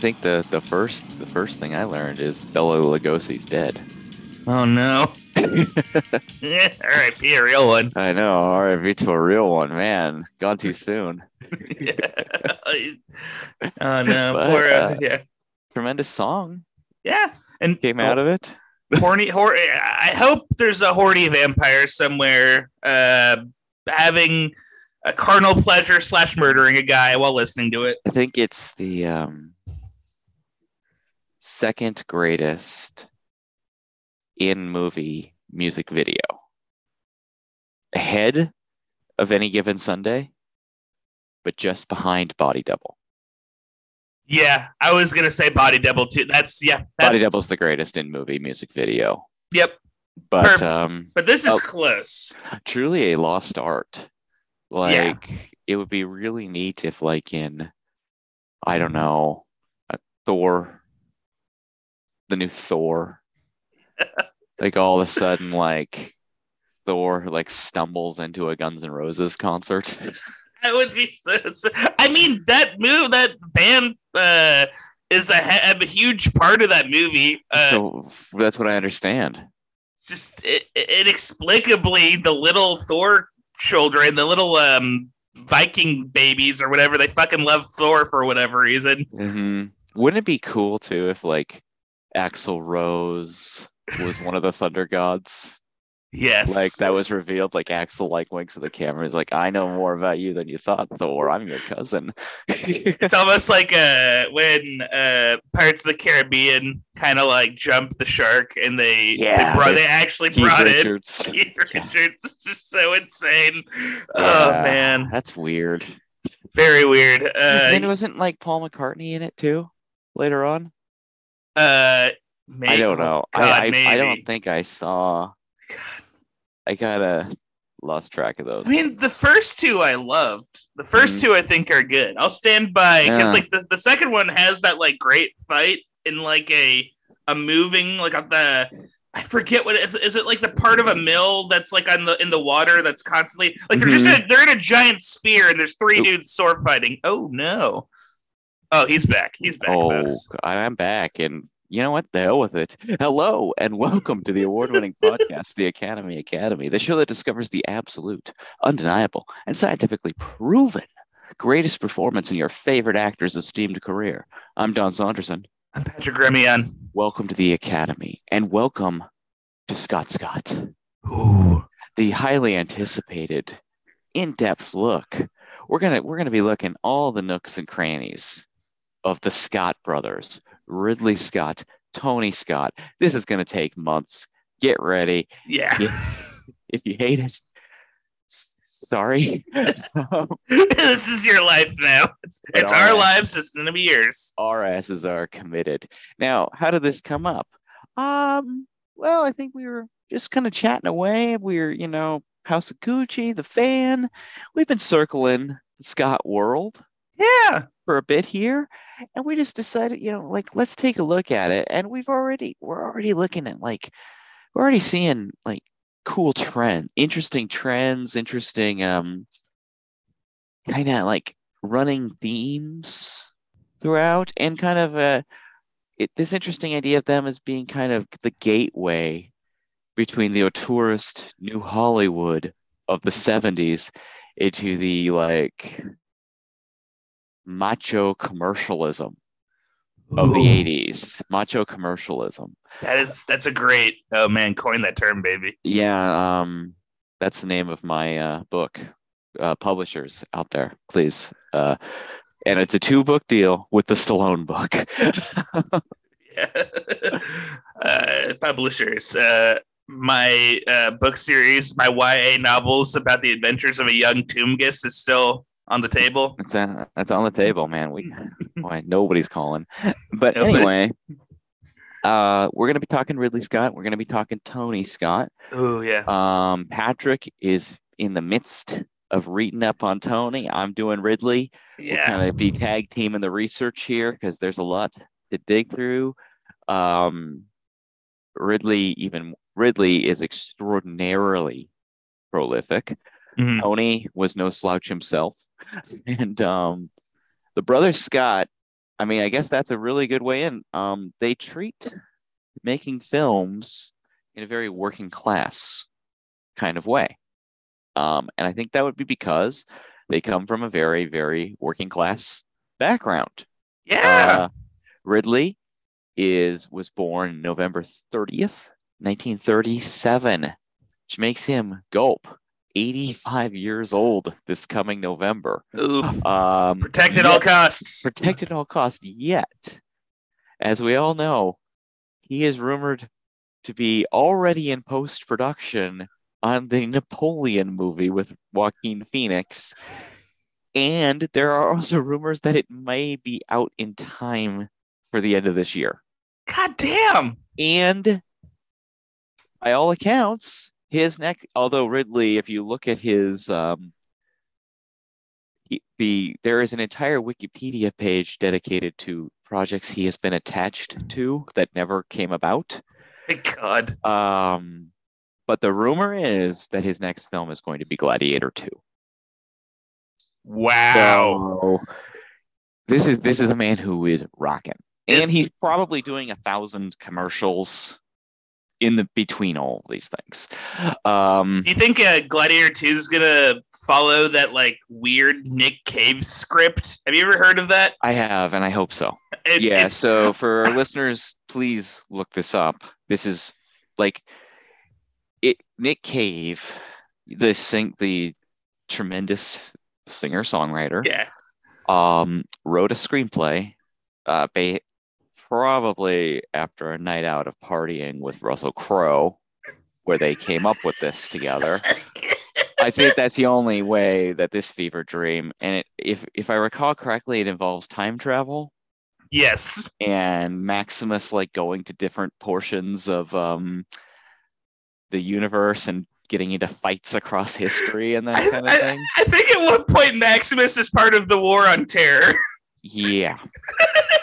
Think the the first the first thing I learned is Bela Lugosi's dead. Oh no. R.I.P. a real one. I know. R.I.P. to a real one, man. Gone too soon. yeah. oh no, But, poor uh, uh, yeah, Tremendous song yeah, and came out of it. horny. Hor- I hope there's a horny vampire somewhere, uh, having a carnal pleasure slash murdering a guy while listening to it. I think it's the um, second greatest in movie music video, ahead of any given Sunday, but just behind Body Double. Yeah, I was gonna say Body Double too. That's yeah, that's, Body Double's the greatest in movie music video, Yep, but Perfect. um, but this is Oh. close. truly a lost art. Like Yeah. it would be really neat if, like in, I don't know, uh, Thor, the new Thor, like all of a sudden, like Thor like stumbles into a Guns N' Roses concert. That would be so. so- I mean, that move, that band, uh, is a, a huge part of that movie. Uh, so that's what I understand. just it, inexplicably, the little Thor children, the little um Viking babies or whatever, they fucking love Thor for whatever reason. hmm Wouldn't it be cool too if like Axl Rose was one of the Thunder Gods? Yes, like that was revealed like Axl like winks at the camera he's like i know more about you than you thought thor i'm your cousin It's almost like uh when uh Pirates of the Caribbean kind of like jumped the shark and they Yeah, they, brought, they- actually Keith brought in richards Keith Yeah. Richards. It's just so insane. Oh Yeah, man, that's weird very weird. Uh, and wasn't like paul mccartney in it too later on uh, maybe, i don't know God, I, I i don't think i saw i gotta lost track of those I mean, the first two I loved. The 1st Mhm. two I think are good. I'll stand by because Yeah. like the, the second one has that like great fight in like a a moving like on the I forget what it is. Is it like the part of a mill that's like on the in the water that's constantly like they're just in a, they're in a giant spear and there's three Oop. dudes sword fighting. Oh no! Oh, he's back. He's back. oh i'm back and you know what the hell with it hello and welcome to the award-winning podcast the academy academy the show that discovers the absolute undeniable and scientifically proven greatest performance in your favorite actor's esteemed career i'm don saunderson I'm Patrick Remian. welcome to the academy and welcome to scott scott Ooh. the highly anticipated in-depth look we're gonna we're gonna be looking all the nooks and crannies of the scott brothers ridley scott tony scott this is gonna take months get ready Yeah. If you hate it sorry this is your life now. It's, it's all our lives. It's gonna be yours. our asses are committed now how did this come up um well i think we were just kind of chatting away we were you know house of gucci the fan we've been circling scott world Yeah. For a bit here and we just decided you know like let's take a look at it and we've already we're already looking at like we're already seeing like cool trend interesting trends interesting um kind of like running themes throughout and kind of uh it, this interesting idea of them as being kind of the gateway between the auteurist new hollywood of the 70s into the like macho commercialism of the 80s macho commercialism That is that's a great oh man, coin that term, baby. yeah um that's the name of my uh book uh publishers out there please uh and it's a two book deal with the Stallone book. Yeah. uh, publishers. Uh, my uh, book series, my YA novels about the adventures of a young Toomgus is still on the table. It's uh, that's on the table, man. We why nobody's calling. But Nobody. anyway, uh we're gonna be talking Ridley Scott. We're gonna be talking Tony Scott. Oh yeah. Um Patrick is in the midst of reading up on Tony. I'm doing Ridley. We'll Yeah. kind of be tag teaming the research here because there's a lot to dig through. Um, Ridley, even Ridley, is extraordinarily prolific. Mhm. Tony was no slouch himself, and um, the brother Scott. I mean, I guess that's a really good way in. Um, they treat making films in a very working class kind of way. Um, and I think that would be because they come from a very, very working class background. Yeah. Uh, Ridley is was born November 30th, 1937, which makes him gulp 85 years old this coming November. Um, protect at all costs. protect at all costs. Yet, as we all know, he is rumored to be already in post production on the Napoleon movie with Joaquin Phoenix. And there are also rumors that it may be out in time for the end of this year. God damn. And by all accounts, his next, although Ridley, if you look at his, um, he, the there is an entire Wikipedia page dedicated to projects he has been attached to that never came about. Thank God. Um, but the rumor is that his next film is going to be Gladiator 2. Wow. So this is this is a man who is rocking. And he's probably doing a thousand commercials in the between all these things. Um, Do you think uh, Gladiator 2 is gonna follow that like weird Nick Cave script? Have you ever heard of that? I have, and I hope so. It- yeah. it- So for our listeners, please look this up. This is like it. Nick Cave, the sing, the tremendous singer songwriter, yeah. um, wrote a screenplay, uh, ba- probably after a night out of partying with Russell Crowe, where they came up with this together. I think that's the only way that this fever dream, and it, if if I recall correctly, it involves time travel yes. and Maximus like going to different portions of um the universe and getting into fights across history and that I, kind of I- thing. I think at one point Maximus is part of the war on terror. Yeah.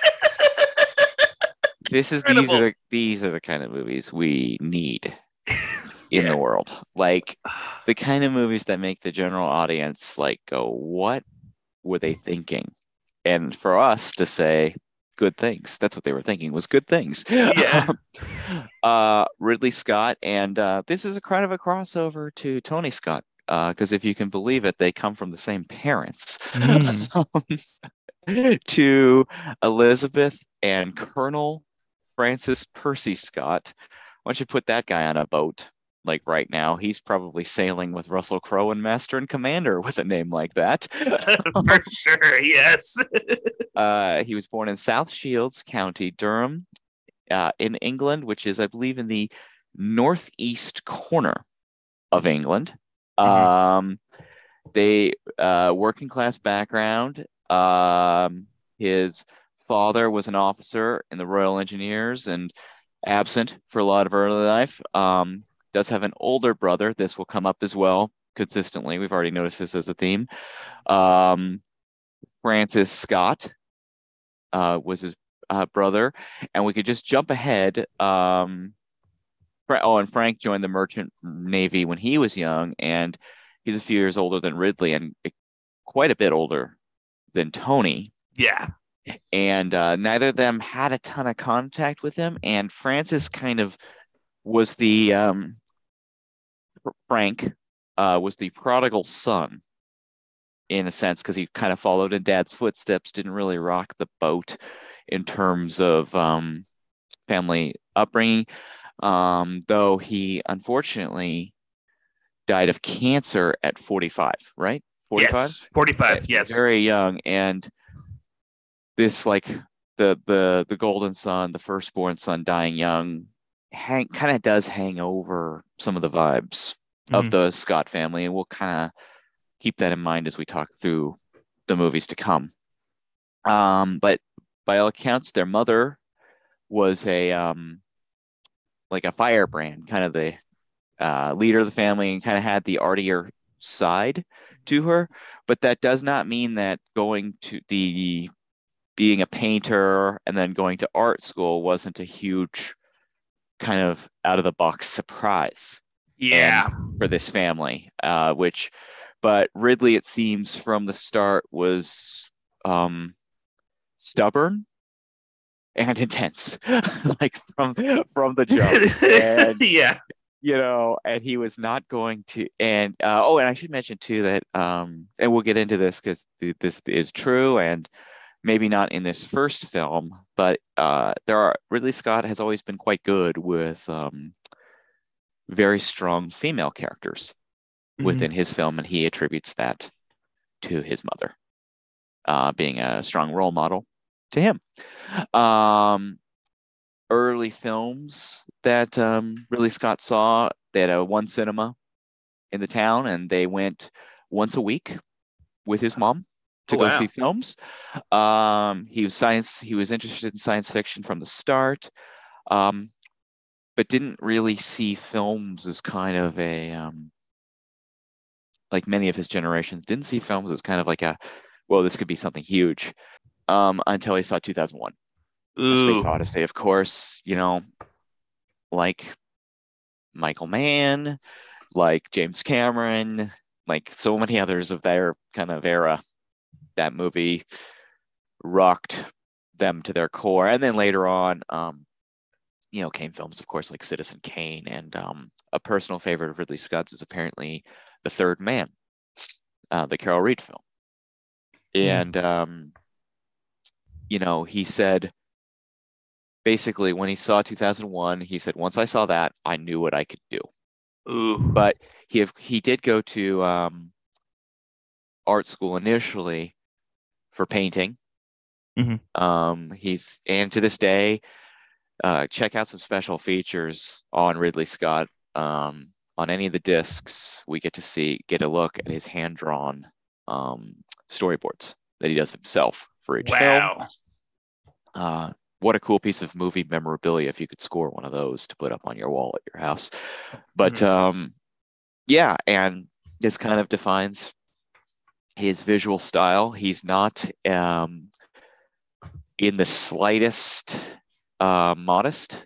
This is these are the, these are the kind of movies we need in the world. Like the kind of movies that make the general audience like go, what were they thinking? And for us to say good things. That's what they were thinking was good things. Yeah. uh Ridley Scott and uh this is a kind of a crossover to Tony Scott. Because if you can believe it, they come from the same parents. to Elizabeth and Colonel Francis Percy Scott. Why don't you put that guy on a boat like right now? He's probably sailing with Russell Crowe and Master and Commander with a name like that. For sure, yes. Uh, he was born in South Shields County, Durham, uh, in England, which is, I believe, in the northeast corner of England. Um, they uh, working class background. Um, his father was an officer in the Royal Engineers and absent for a lot of early life. Um, does have an older brother. This will come up as well consistently. We've already noticed this as a theme. Um, Francis Scott uh, was his uh, brother, and we could just jump ahead. Um, oh, and Frank joined the Merchant Navy when he was young, and he's a few years older than Ridley, and quite a bit older than Tony. Yeah. And uh, neither of them had a ton of contact with him. And Francis kind of was the um, Frank uh, was the prodigal son in a sense because he kind of followed in dad's footsteps, didn't really rock the boat in terms of um, family upbringing. Um, though he unfortunately died of cancer at 45, right? 45? Yes. 45, yes. Very young. And this like the the the golden son, the firstborn son dying young, hang kind of does hang over some of the vibes of Mhm. the Scott family, and we'll kind of keep that in mind as we talk through the movies to come. Um, but by all accounts, their mother was a um, like a firebrand, kind of the uh, leader of the family, and kind of had the artier side to her. But that does not mean that going to the being a painter and then going to art school wasn't a huge kind of out of the box surprise yeah. for this family, uh, which, but Ridley, it seems from the start, was um, stubborn and intense, like from from the jump. And, yeah. you know, and he was not going to. And uh, oh, and I should mention too that, um, and we'll get into this because th- this is true, and maybe not in this first film, but uh, there are Ridley Scott has always been quite good with um, very strong female characters within his film, and he attributes that to his mother uh, being a strong role model to him. Um, early films that um, Ridley Scott saw, they had a one cinema in the town, and they went once a week with his mom to Oh, go wow. see films. Um, he was science. He was interested in science fiction from the start, um, but didn't really see films as kind of a um, like many of his generation. Didn't see films as kind of like a well, this could be something huge um, until he saw 2001. A Ooh. Space Odyssey, of course, you know, like Michael Mann, like James Cameron, like so many others of their kind of era. That movie rocked them to their core. And then later on, um, you know, came films, of course, like Citizen Kane. And um, a personal favorite of Ridley Scott's is apparently The Third Man, uh, the Carol Reed film. And, um, you know, he said, basically when he saw 2001 he said once i saw that i knew what i could do Ooh. but he he did go to um, art school initially for painting Mhm. um, he's and to this day uh, check out some special features on ridley scott um, on any of the discs we get to see get a look at his hand-drawn um, storyboards that he does himself for each film wow. uh, what a cool piece of movie memorabilia if you could score one of those to put up on your wall at your house. But Mhm. um, yeah, and this kind of defines his visual style. He's not um, in the slightest uh, modest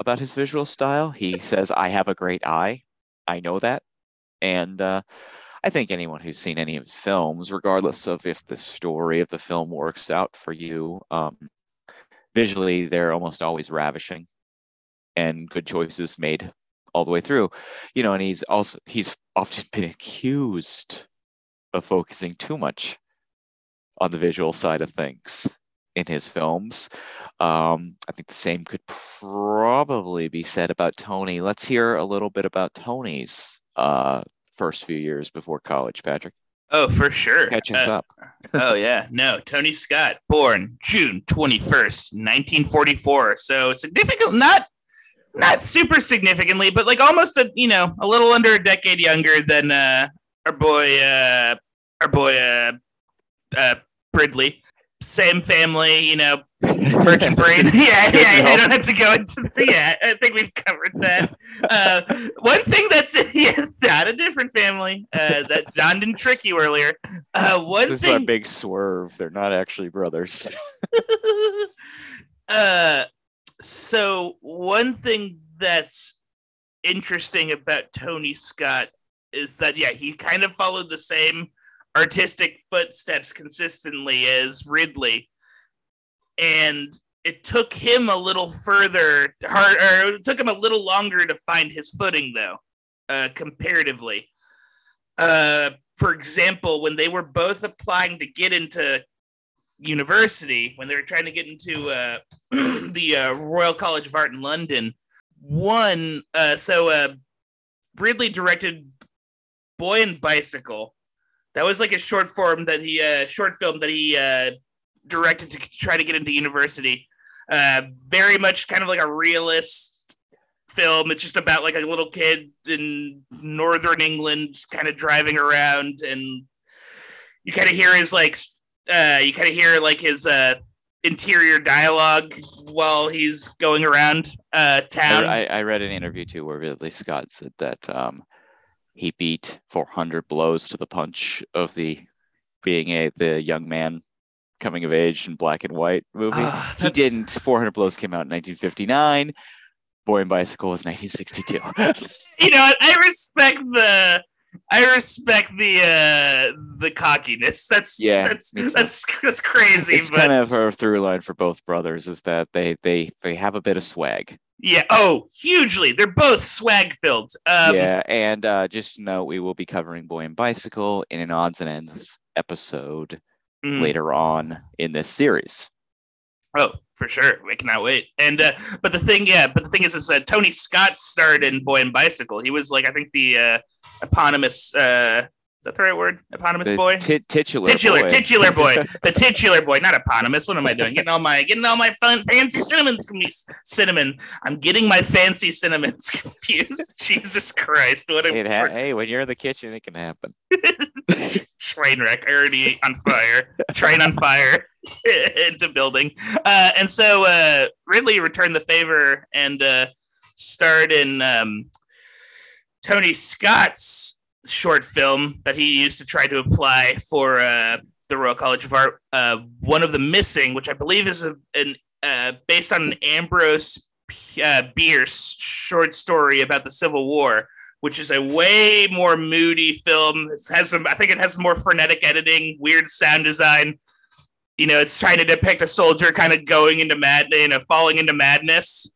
about his visual style. He says, I have a great eye. I know that. And uh, I think anyone who's seen any of his films, regardless of if the story of the film works out for you, um, visually they're almost always ravishing and good choices made all the way through. You know, and he's also he's often been accused of focusing too much on the visual side of things in his films. Um, I think the same could probably be said about Tony. Let's hear a little bit about Tony's uh, first few years before college, Patrick. Oh, for sure. Catch us Uh, up. oh yeah, no. Tony Scott, born June twenty first, nineteen forty four. So significant, not not super significantly, but like almost a you know a little under a decade younger than uh, our boy uh, our boy uh, uh, Bridley. Same family, you know, merchant brain. yeah, yeah. I don't have to go into. The, yeah, I think we've covered that. Uh, one thing that's yeah, not a different family. Uh, that John didn't trick you earlier. Uh, one This is thing. a big swerve. They're not actually brothers. uh, so one thing that's interesting about Tony Scott is that yeah, he kind of followed the same artistic footsteps consistently as Ridley, and it took him a little further hard, or it took him a little longer to find his footing though, uh, comparatively. Uh, for example, when they were both applying to get into university, when they were trying to get into uh, the uh, Royal College of Art in London, one, uh, so uh, Ridley directed Boy and Bicycle. That was like a short form that he, uh, short film that he uh, directed to try to get into university. Uh, very much kind of like a realist film. It's just about like a little kid in northern England, kind of driving around, and you kind of hear his like, uh, you kind of hear like his uh, interior dialogue while he's going around uh, town. I, I read an interview too where Ridley Scott said that um, he beat 400 blows to the punch of the being a the young man coming of age in black and white movie. Ah, he didn't. 400 blows came out in 1959. Boy and Bicycle was 1962. you know, I respect the I respect the uh the cockiness. That's Yeah, that's that's that's crazy, it's but kind of a through line for both brothers is that they they they have a bit of swag. Yeah. Oh, hugely. They're both swag filled. Um, yeah, and uh, just know we will be covering Boy and Bicycle in an odds and ends episode mm. later on in this series. Oh, for sure. I cannot wait. And uh, but the thing, yeah, but the thing is, is that Tony Scott starred in Boy and Bicycle. He was like, I think the uh, eponymous. Uh, that the right word? Eponymous The boy. ti- titular titular, boy. titular boy, the titular boy, not eponymous. What am I doing? Getting all my, getting all my fun, fancy cinnamons confused. Cinnamon. I'm getting my fancy cinnamons confused. Jesus Christ! What a ha- hey, when you're in the kitchen, it can happen. train wreck. I already on fire. Train on fire into building. Uh, and so uh, Ridley returned the favor and uh, starred in um, Tony Scott's short film that he used to try to apply for uh, the Royal College of Art. Uh, one of the missing, which I believe is a, an uh, based on an Ambrose uh, Bierce short story about the Civil War which is a way more moody film. It has some, I think it has more frenetic editing, weird sound design. You know, it's trying to depict a soldier kind of going into mad, you know, falling into madness.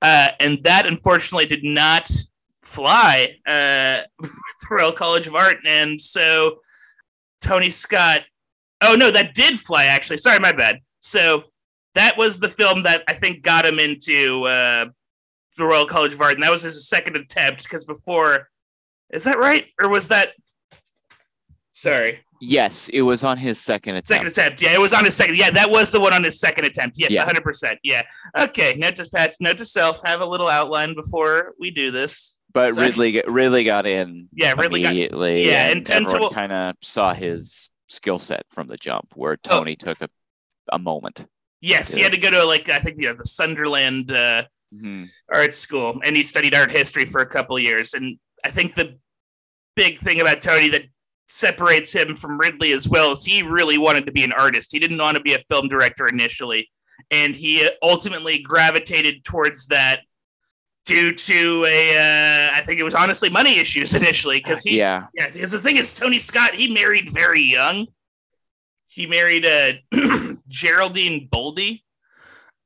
Uh, and that unfortunately did not fly uh, with the Royal College of Art. And so Tony Scott, oh no, that did fly actually. Sorry, my bad. So that was the film that I think got him into uh, the Royal College of Art, and that was his second attempt. Because before, is that right, or was that? Sorry, Yes, it was on his second attempt. second attempt. Yeah, it was on his second. Yeah, that was the one on his second attempt. Yes, Yeah. hundred percent. Yeah. Okay. Note to patch. Note to self. Have a little outline before we do this. But Sorry. Ridley Ridley got in Yeah, Ridley got- immediately. yeah, and and everyone kind of saw his skill set from the jump, where Oh. Tony took a, a moment. Yes, he had to go to like I think yeah, the Sunderland uh, Mhm. art school, and he studied art history for a couple years. And I think the big thing about Tony that separates him from Ridley as well is he really wanted to be an artist. He didn't want to be a film director initially, and he ultimately gravitated towards that due to a uh, I think it was honestly money issues initially because he yeah, yeah, because the thing is, Tony Scott, he married very young. He married uh, Geraldine Boldy,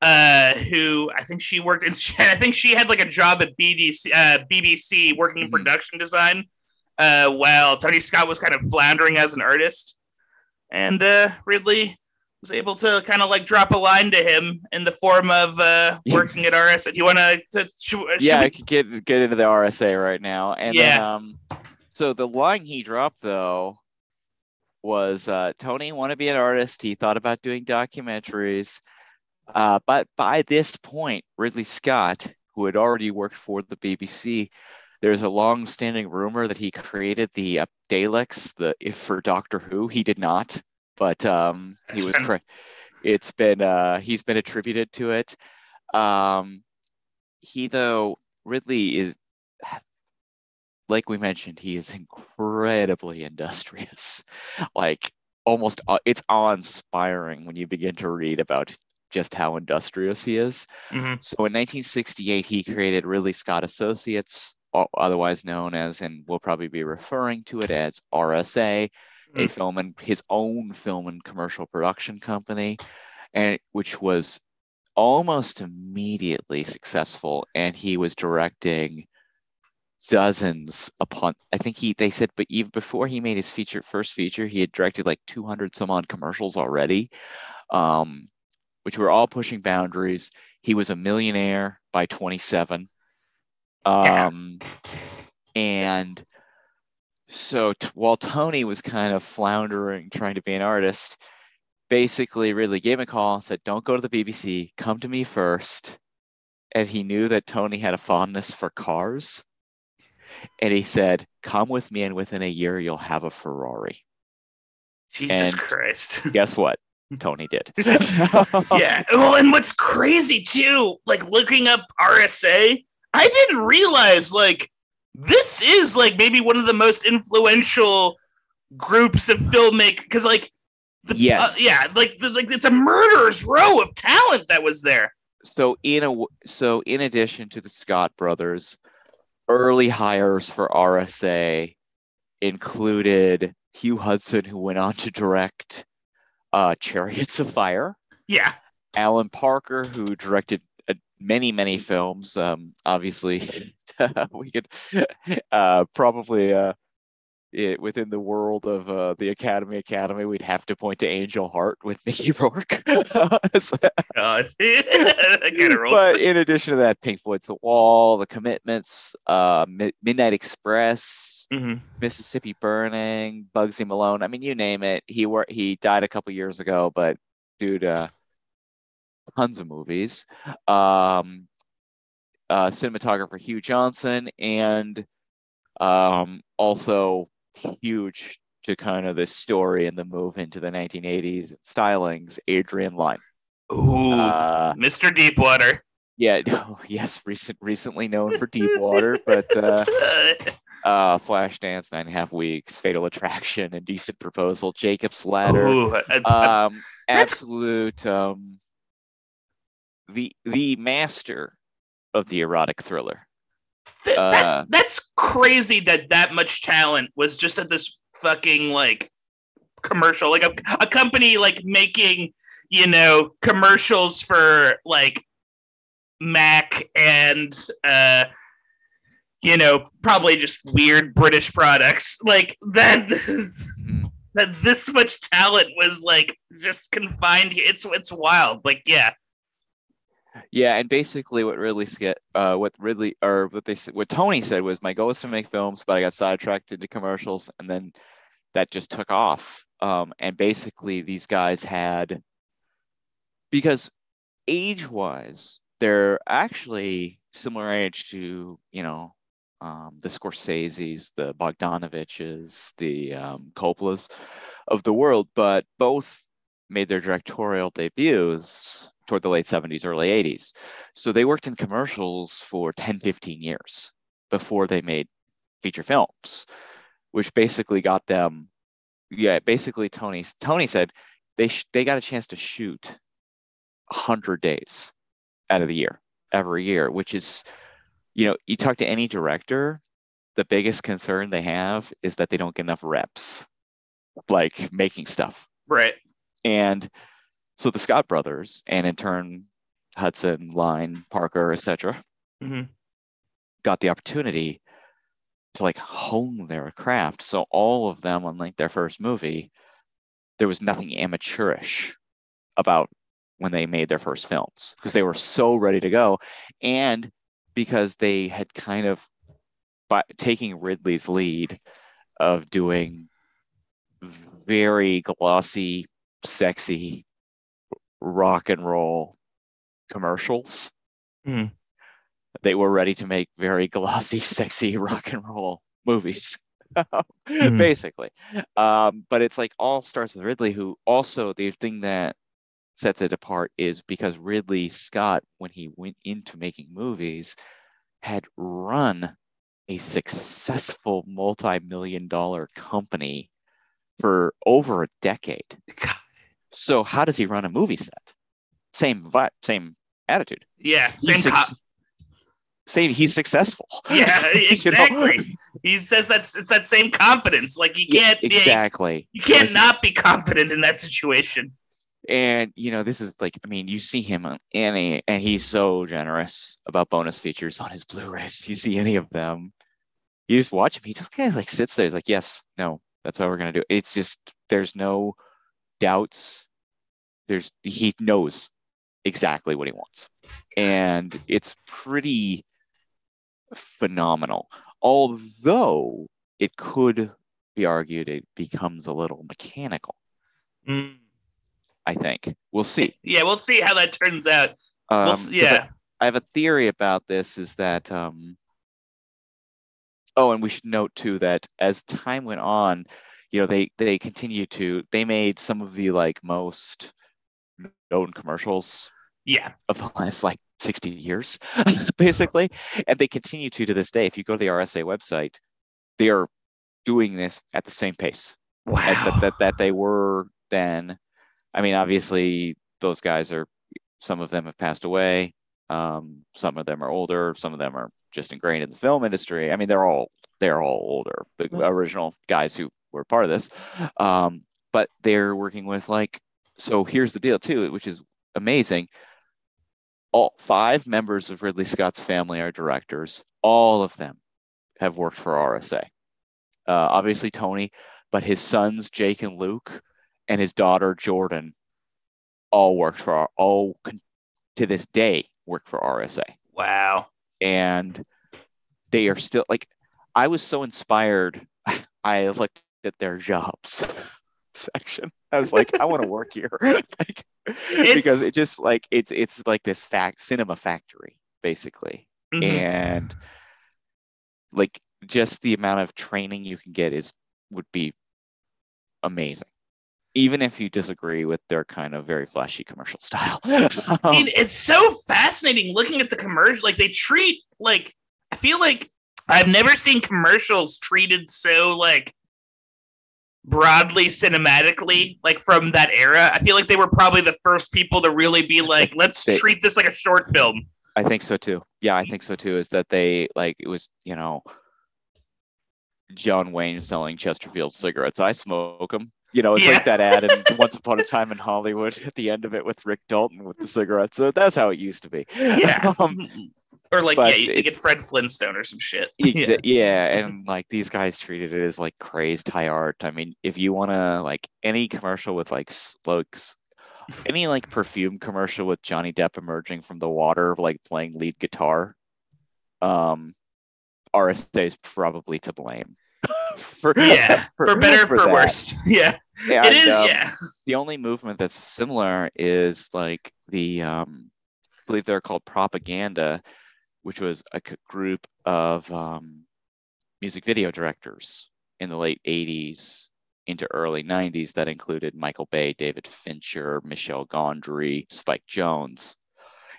uh, who I think she worked in. I think she had like a job at BDC, uh, BBC working in Mhm. production design, uh, while Tony Scott was kind of floundering as an artist. And uh, Ridley was able to kind of like drop a line to him in the form of uh, working at RSA. Do you want to? Should, yeah. I we- could get get into the RSA right now, and then, Yeah. um, so the line he dropped though was uh, Tony want to be an artist. He thought about doing documentaries, uh, but by this point, Ridley Scott, who had already worked for the BBC, there's a long-standing rumor that he created the uh, Daleks, the if for Doctor Who. He did not, but um, he was correct. It's been uh, he's been attributed to it. Um, he though Ridley is like we mentioned, he is incredibly industrious. like almost uh, it's awe-inspiring when you begin to read about just how industrious he is. Mhm. So in 1968, he created Ridley Scott Associates, otherwise known as, and we'll probably be referring to it as RSA, a Mm. film and his own film and commercial production company, and which was almost immediately successful. And he was directing dozens upon I think he they said but even before he made his feature first feature he had directed like 200 some odd commercials already um which were all pushing boundaries he was a millionaire by 27 Yeah. um and so t- while Tony was kind of floundering trying to be an artist basically Ridley gave him a call and said don't go to the BBC come to me first and he knew that Tony had a fondness for cars and he said, "Come with me, and within a year you'll have a Ferrari." Jesus And- Christ. Guess what? Tony did. yeah. Well, and what's crazy too, like looking up RSA, I didn't realize like this is like maybe one of the most influential groups of filmmakers because like the, Yes. uh, yeah, like the, like it's a murderer's row of talent that was there. so in a so in addition to the Scott brothers, early hires for RSA included Hugh Hudson, who went on to direct uh, Chariots of Fire. Yeah. Alan Parker, who directed uh, many, many films. Um, obviously, we could uh, probably uh, it, within the world of uh, the Academy Academy, we'd have to point to Angel Heart with Mickey Rourke. so, but in addition to that, Pink Floyd's The Wall, The Commitments, uh, Mi- Midnight Express, Mhm. Mississippi Burning, Bugsy Malone. I mean, you name it. He wor- he died a couple years ago, but dude, uh, tons of movies. Um, uh, cinematographer Hugh Johnson, and um, also huge to kind of the story and the move into the 1980s stylings, Adrian Lyne. Ooh, Uh, Mr. Deepwater. yeah, no, yes, recent, recently known for Deepwater, but uh, uh, Flashdance, Nine and a Half Weeks, Fatal Attraction, Indecent Proposal, Jacob's Ladder. Ooh, a- a- um, absolute um, the the master of the erotic thriller. th- uh, that's crazy that that much talent was just at this fucking like commercial, like a, a company like making you know commercials for like Mac and uh you know probably just weird British products like that. That this much talent was like just confined here. It's it's wild. Like, yeah. Yeah, and basically what Ridley ske- uh, what Ridley or what they what Tony said was my goal is to make films, but I got sidetracked into commercials, and then that just took off. Um, and basically these guys had because age-wise, they're actually similar age to you know um, the Scorseses, the Bogdanoviches, the um, Coppolas of the world, but both made their directorial debuts toward the late 70s, early 80s. So they worked in commercials for 10, 15 years before they made feature films, which basically got them, yeah, basically Tony, Tony said they, sh- they got a chance to shoot 100 days out of the year, every year, which is, you know, you talk to any director, the biggest concern they have is that they don't get enough reps, like making stuff. Right. And so the Scott brothers, and in turn Hudson, Lyne, Parker, etc., Mhm. got the opportunity to like hone their craft. So all of them on like their first movie, there was nothing amateurish about when they made their first films because they were so ready to go, and because they had kind of by taking Ridley's lead of doing very glossy, sexy rock and roll commercials. Mhm. They were ready to make very glossy, sexy rock and roll movies, Mhm. basically. Um, but it's like all starts with Ridley, who also the thing that sets it apart is because Ridley Scott, when he went into making movies, had run a successful multi-million dollar company for over a decade. God. So how does he run a movie set? Same vibe, same attitude. Yeah. He's Same. co- same. He's successful. yeah. You know? Exactly. He says that's it's that same confidence. Like you can't. yeah, exactly. you can't Like- not be confident in that situation. And you know, this is like, I mean, you see him on any, and he's so generous about bonus features on his Blu-rays. You see any of them, you just watch him. He just kind of like sits there. He's like, yes, no, that's how we're gonna do. It. It's just there's no doubts. There's he knows exactly what he wants, and it's pretty phenomenal. Although it could be argued it becomes a little mechanical. Mm. I think we'll see. Yeah, we'll see how that turns out. Um, We'll 'cause s- yeah. I, I have a theory about this is that um oh and we should note too that as time went on you know they they continue to they made some of the like most known commercials Yeah. of the last like 60 years basically and they continue to to this day if you go to the RSA website they are doing this at the same pace Wow. as that, that that they were then. I mean, obviously, those guys are some of them have passed away. Um, some of them are older. Some of them are just ingrained in the film industry. I mean, they're all they're all older, the original guys who were part of this. Um, but they're working with like, so here's the deal too, which is amazing. All five members of Ridley Scott's family are directors. All of them have worked for RSA. Uh, obviously Tony, but his sons Jake and Luke, and his daughter Jordan, all worked for all to this day work for RSA Wow. and they are still like I was so inspired. I looked at their jobs section. I was like, I want to work here, like because It's- it just like it's it's like this fact cinema factory basically, Mhm. and like just the amount of training you can get is would be amazing. Even if you disagree with their kind of very flashy commercial style. I mean, it's so fascinating looking at the commercial. Like they treat like I feel like I've never seen commercials treated so like broadly cinematically like from that era. I feel like they were probably the first people to really be like, let's They- treat this like a short film. I think so too. Yeah, I think so too. Is that they like it was, you know, John Wayne selling Chesterfield cigarettes. I smoke them. You know, it's Yeah. like that ad in Once Upon a Time in Hollywood at the end of it with Rick Dalton with the cigarettes. So that's how it used to be. Yeah. Um, or like but yeah, you, get Fred Flintstone or some shit. exa- yeah. and like these guys treated it as like crazed high art. I mean, if you want to like any commercial with like slugs, any like perfume commercial with Johnny Depp emerging from the water, like playing lead guitar, um, RSA is probably to blame. for, Yeah. For, better, or for, worse. Yeah. And, it is, um, yeah. the only movement that's similar is like the um, I believe they're called propaganda, which was a group of um, music video directors in the late 80s into early 90s that included Michael Bay, David Fincher, Michel Gondry, Spike Jonze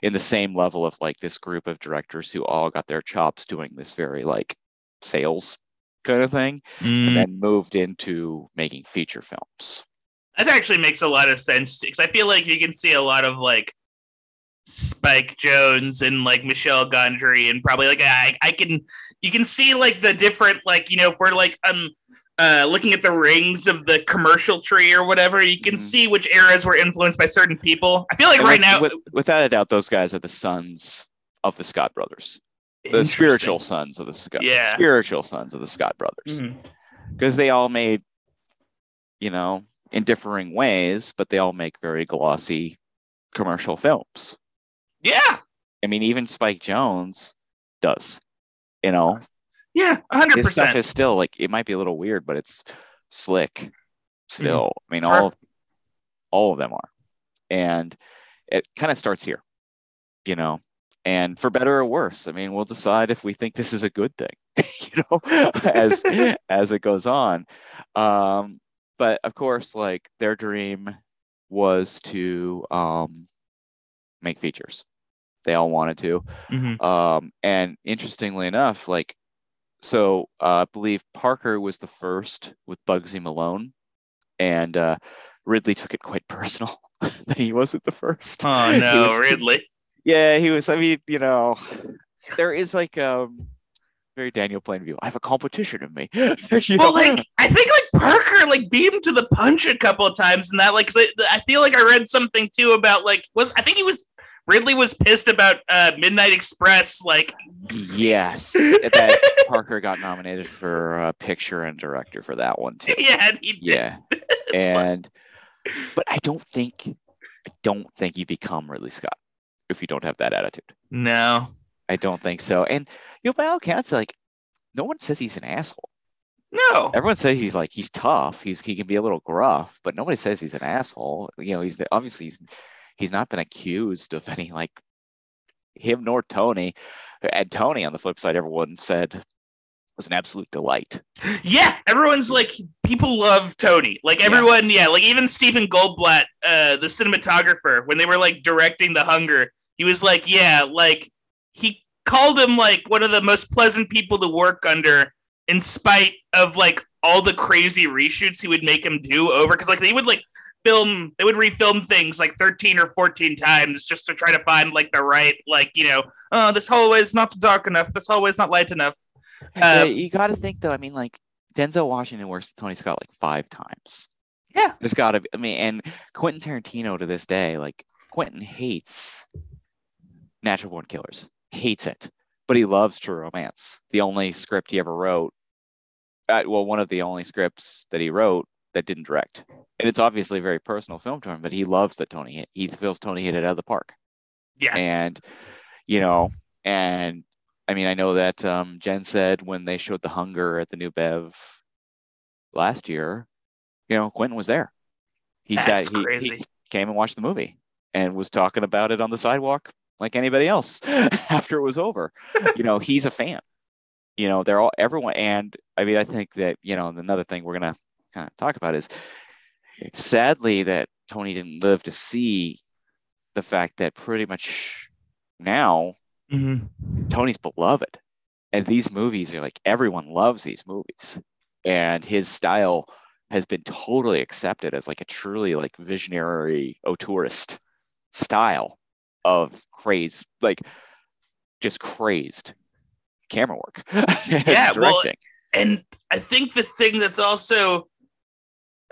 in the same level of like this group of directors who all got their chops doing this very like sales kind of thing Mm. and then moved into making feature films. That actually makes a lot of sense because I feel like you can see a lot of like Spike Jonze and like Michel Gondry and probably like I I can you can see like the different like you know if we're like um uh looking at the rings of the commercial tree or whatever you can Mhm. see which eras were influenced by certain people. I feel like And right with- now with- without a doubt, those guys are the sons of the Scott brothers, the spiritual sons of the Scott, Yeah. spiritual sons of the Scott brothers, because they all made, you know, in differing ways, but they all make very glossy commercial films. Yeah, I mean, even Spike Jonze does. You know, yeah, 100%. his stuff is still like it might be a little weird, but it's slick still. I mean, Mm-hmm. Sure. all all of them are, and it kind of starts here, you know. And for better or worse, I mean, we'll decide if we think this is a good thing, you know, as as it goes on. Um, but of course, like their dream was to um, make features. They all wanted to. Mhm. Um, and interestingly enough, like, so uh, I believe Parker was the first with Bugsy Malone, and uh, Ridley took it quite personal that he wasn't the first. Oh no, was- Ridley. Yeah, he was. I mean, you know, there is like um very Daniel Plainview. I have a competition in me. Well, like I think like Parker like beat him to the punch a couple of times, and that like I, I feel like I read something too about like was I think he was Ridley was pissed about uh Midnight Express like yes, that Parker got nominated for uh, picture and director for that one too. yeah he did. Yeah, and but I don't think I don't think you become Ridley Scott if you don't have that attitude. no I don't think so. And you know, by all accounts, like no one says he's an asshole. no Everyone says he's like he's tough. He's he can be a little gruff, but nobody says he's an asshole. You know, he's the, obviously he's he's not been accused of any like him nor Tony. And Tony, on the flip side, everyone said was an absolute delight. yeah everyone's like people love Tony like Yeah. everyone yeah like even Stephen Goldblatt uh the cinematographer when they were like directing The Hunger he was like yeah like he called him like one of the most pleasant people to work under in spite of like all the crazy reshoots he would make him do over because like they would like film they would refilm things like 13 or 14 times just to try to find like the right like you know oh this hallway is not dark enough this hallway is not light enough Um, you got to think though. I mean, like Denzel Washington works Tony Scott like five times. Yeah. There's got to be. I mean, and Quentin Tarantino to this day, like Quentin hates Natural Born Killers, hates it, but he loves True Romance. The only script he ever wrote, uh, well, one of the only scripts that he wrote that didn't direct, and it's obviously a very personal film to him. But he loves that Tony hit. He feels Tony hit it out of the park yeah. and you know and i mean i know that um, jen said when they showed the hunger at the new bev last year you know quentin was there he That's said he, he came and watched the movie and was talking about it on the sidewalk like anybody else after it was over you know he's a fan you know they're all everyone and i mean i think that you know another thing we're gonna kind of talk about is sadly that tony didn't live to see the fact that pretty much now Mhm. Tony's beloved. And these movies are like everyone loves these movies. And his style has been totally accepted as like a truly like visionary auteurist style of craze, like just crazed camera work. Yeah, well, and I think the thing that's also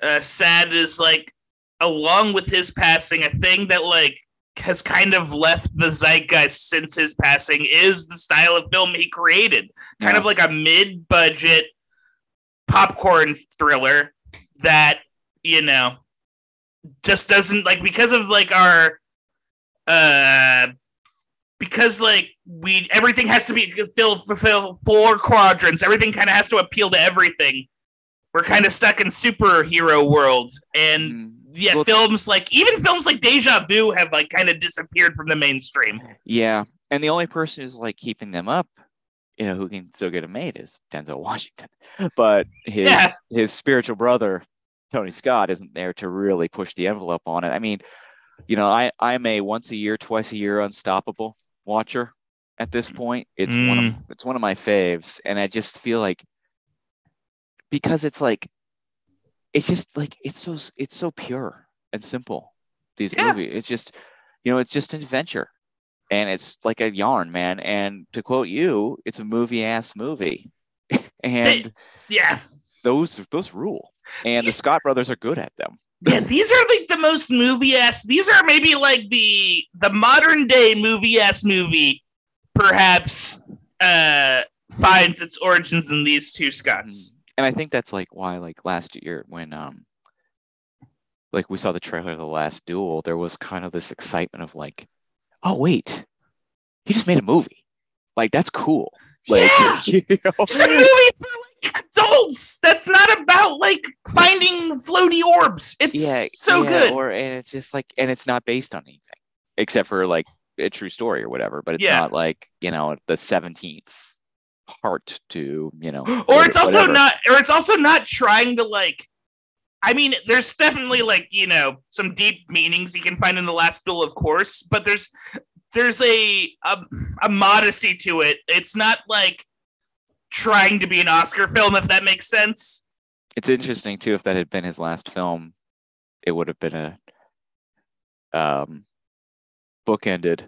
uh, sad is like, along with his passing, a thing that like has kind of left the zeitgeist since his passing is the style of film he created. Kind Yeah. of like a mid-budget popcorn thriller that you know just doesn't like because of like our uh because like we everything has to be fill fulfill four quadrants everything kind of has to appeal to everything we're kind of stuck in superhero world and Mm, yeah Well- films like even films like deja vu have like kind of disappeared from the mainstream yeah. And the only person who's like keeping them up, you know, who can still get them made is Denzel Washington. But his Yeah. his spiritual brother, Tony Scott, isn't there to really push the envelope on it. I mean, you know, I, I'm a once a year, twice a year unstoppable watcher at this point. It's one of it's one of my faves. And I just feel like because it's like it's just like it's so it's so pure and simple, these Yeah. movies. It's just you know, it's just an adventure and it's like a yarn, man. And to quote you, it's a movie ass movie, and yeah those those rule. And the Scott brothers are good at them. yeah these are like the most movie ass these are maybe like the the modern day movie ass movie perhaps uh finds its origins in these two scots And I think that's like why, like last year when um, like we saw the trailer of the Last Duel, there was kind of this excitement of like, oh wait, he just made a movie. Like that's cool. Like Yeah. you know? It's a movie for like adults. That's not about like finding floaty orbs. It's yeah, so yeah, good. Or and it's just like, and it's not based on anything except for like a true story or whatever. But it's Yeah. not like you know the seventeenth part to you know. or it's also whatever. not. Or it's also not trying to like. I mean, there's definitely like you know some deep meanings you can find in the last duel, of course, but there's there's a a, a modesty to it. It's not like trying to be an Oscar film, if that makes sense. it's interesting too if that had been his last film it would have been a um bookended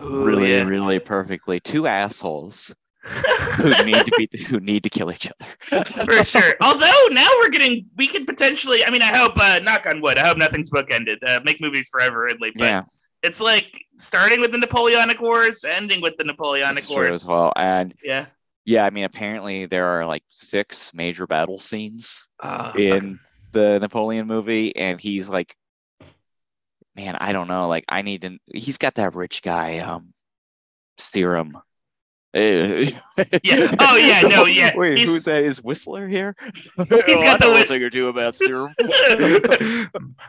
Ooh, really yeah. really perfectly two assholes who need to be who need to kill each other for sure. Although now we're getting, we could potentially. I mean, I hope. Uh, knock on wood. I hope nothing's bookended. Uh, make movies forever, Ridley. But yeah it's like starting with the Napoleonic Wars, ending with the Napoleonic that's Wars. as well and Yeah. yeah i mean apparently there are like six major battle scenes Uh, in the napoleon movie and he's like man i don't know like i need to he's got that rich guy um serum Eh, Yeah. Oh, yeah, no, yeah. Wait, He's- who's that? Is Whistler here? He's Oh, got I the know a thing or two about serum.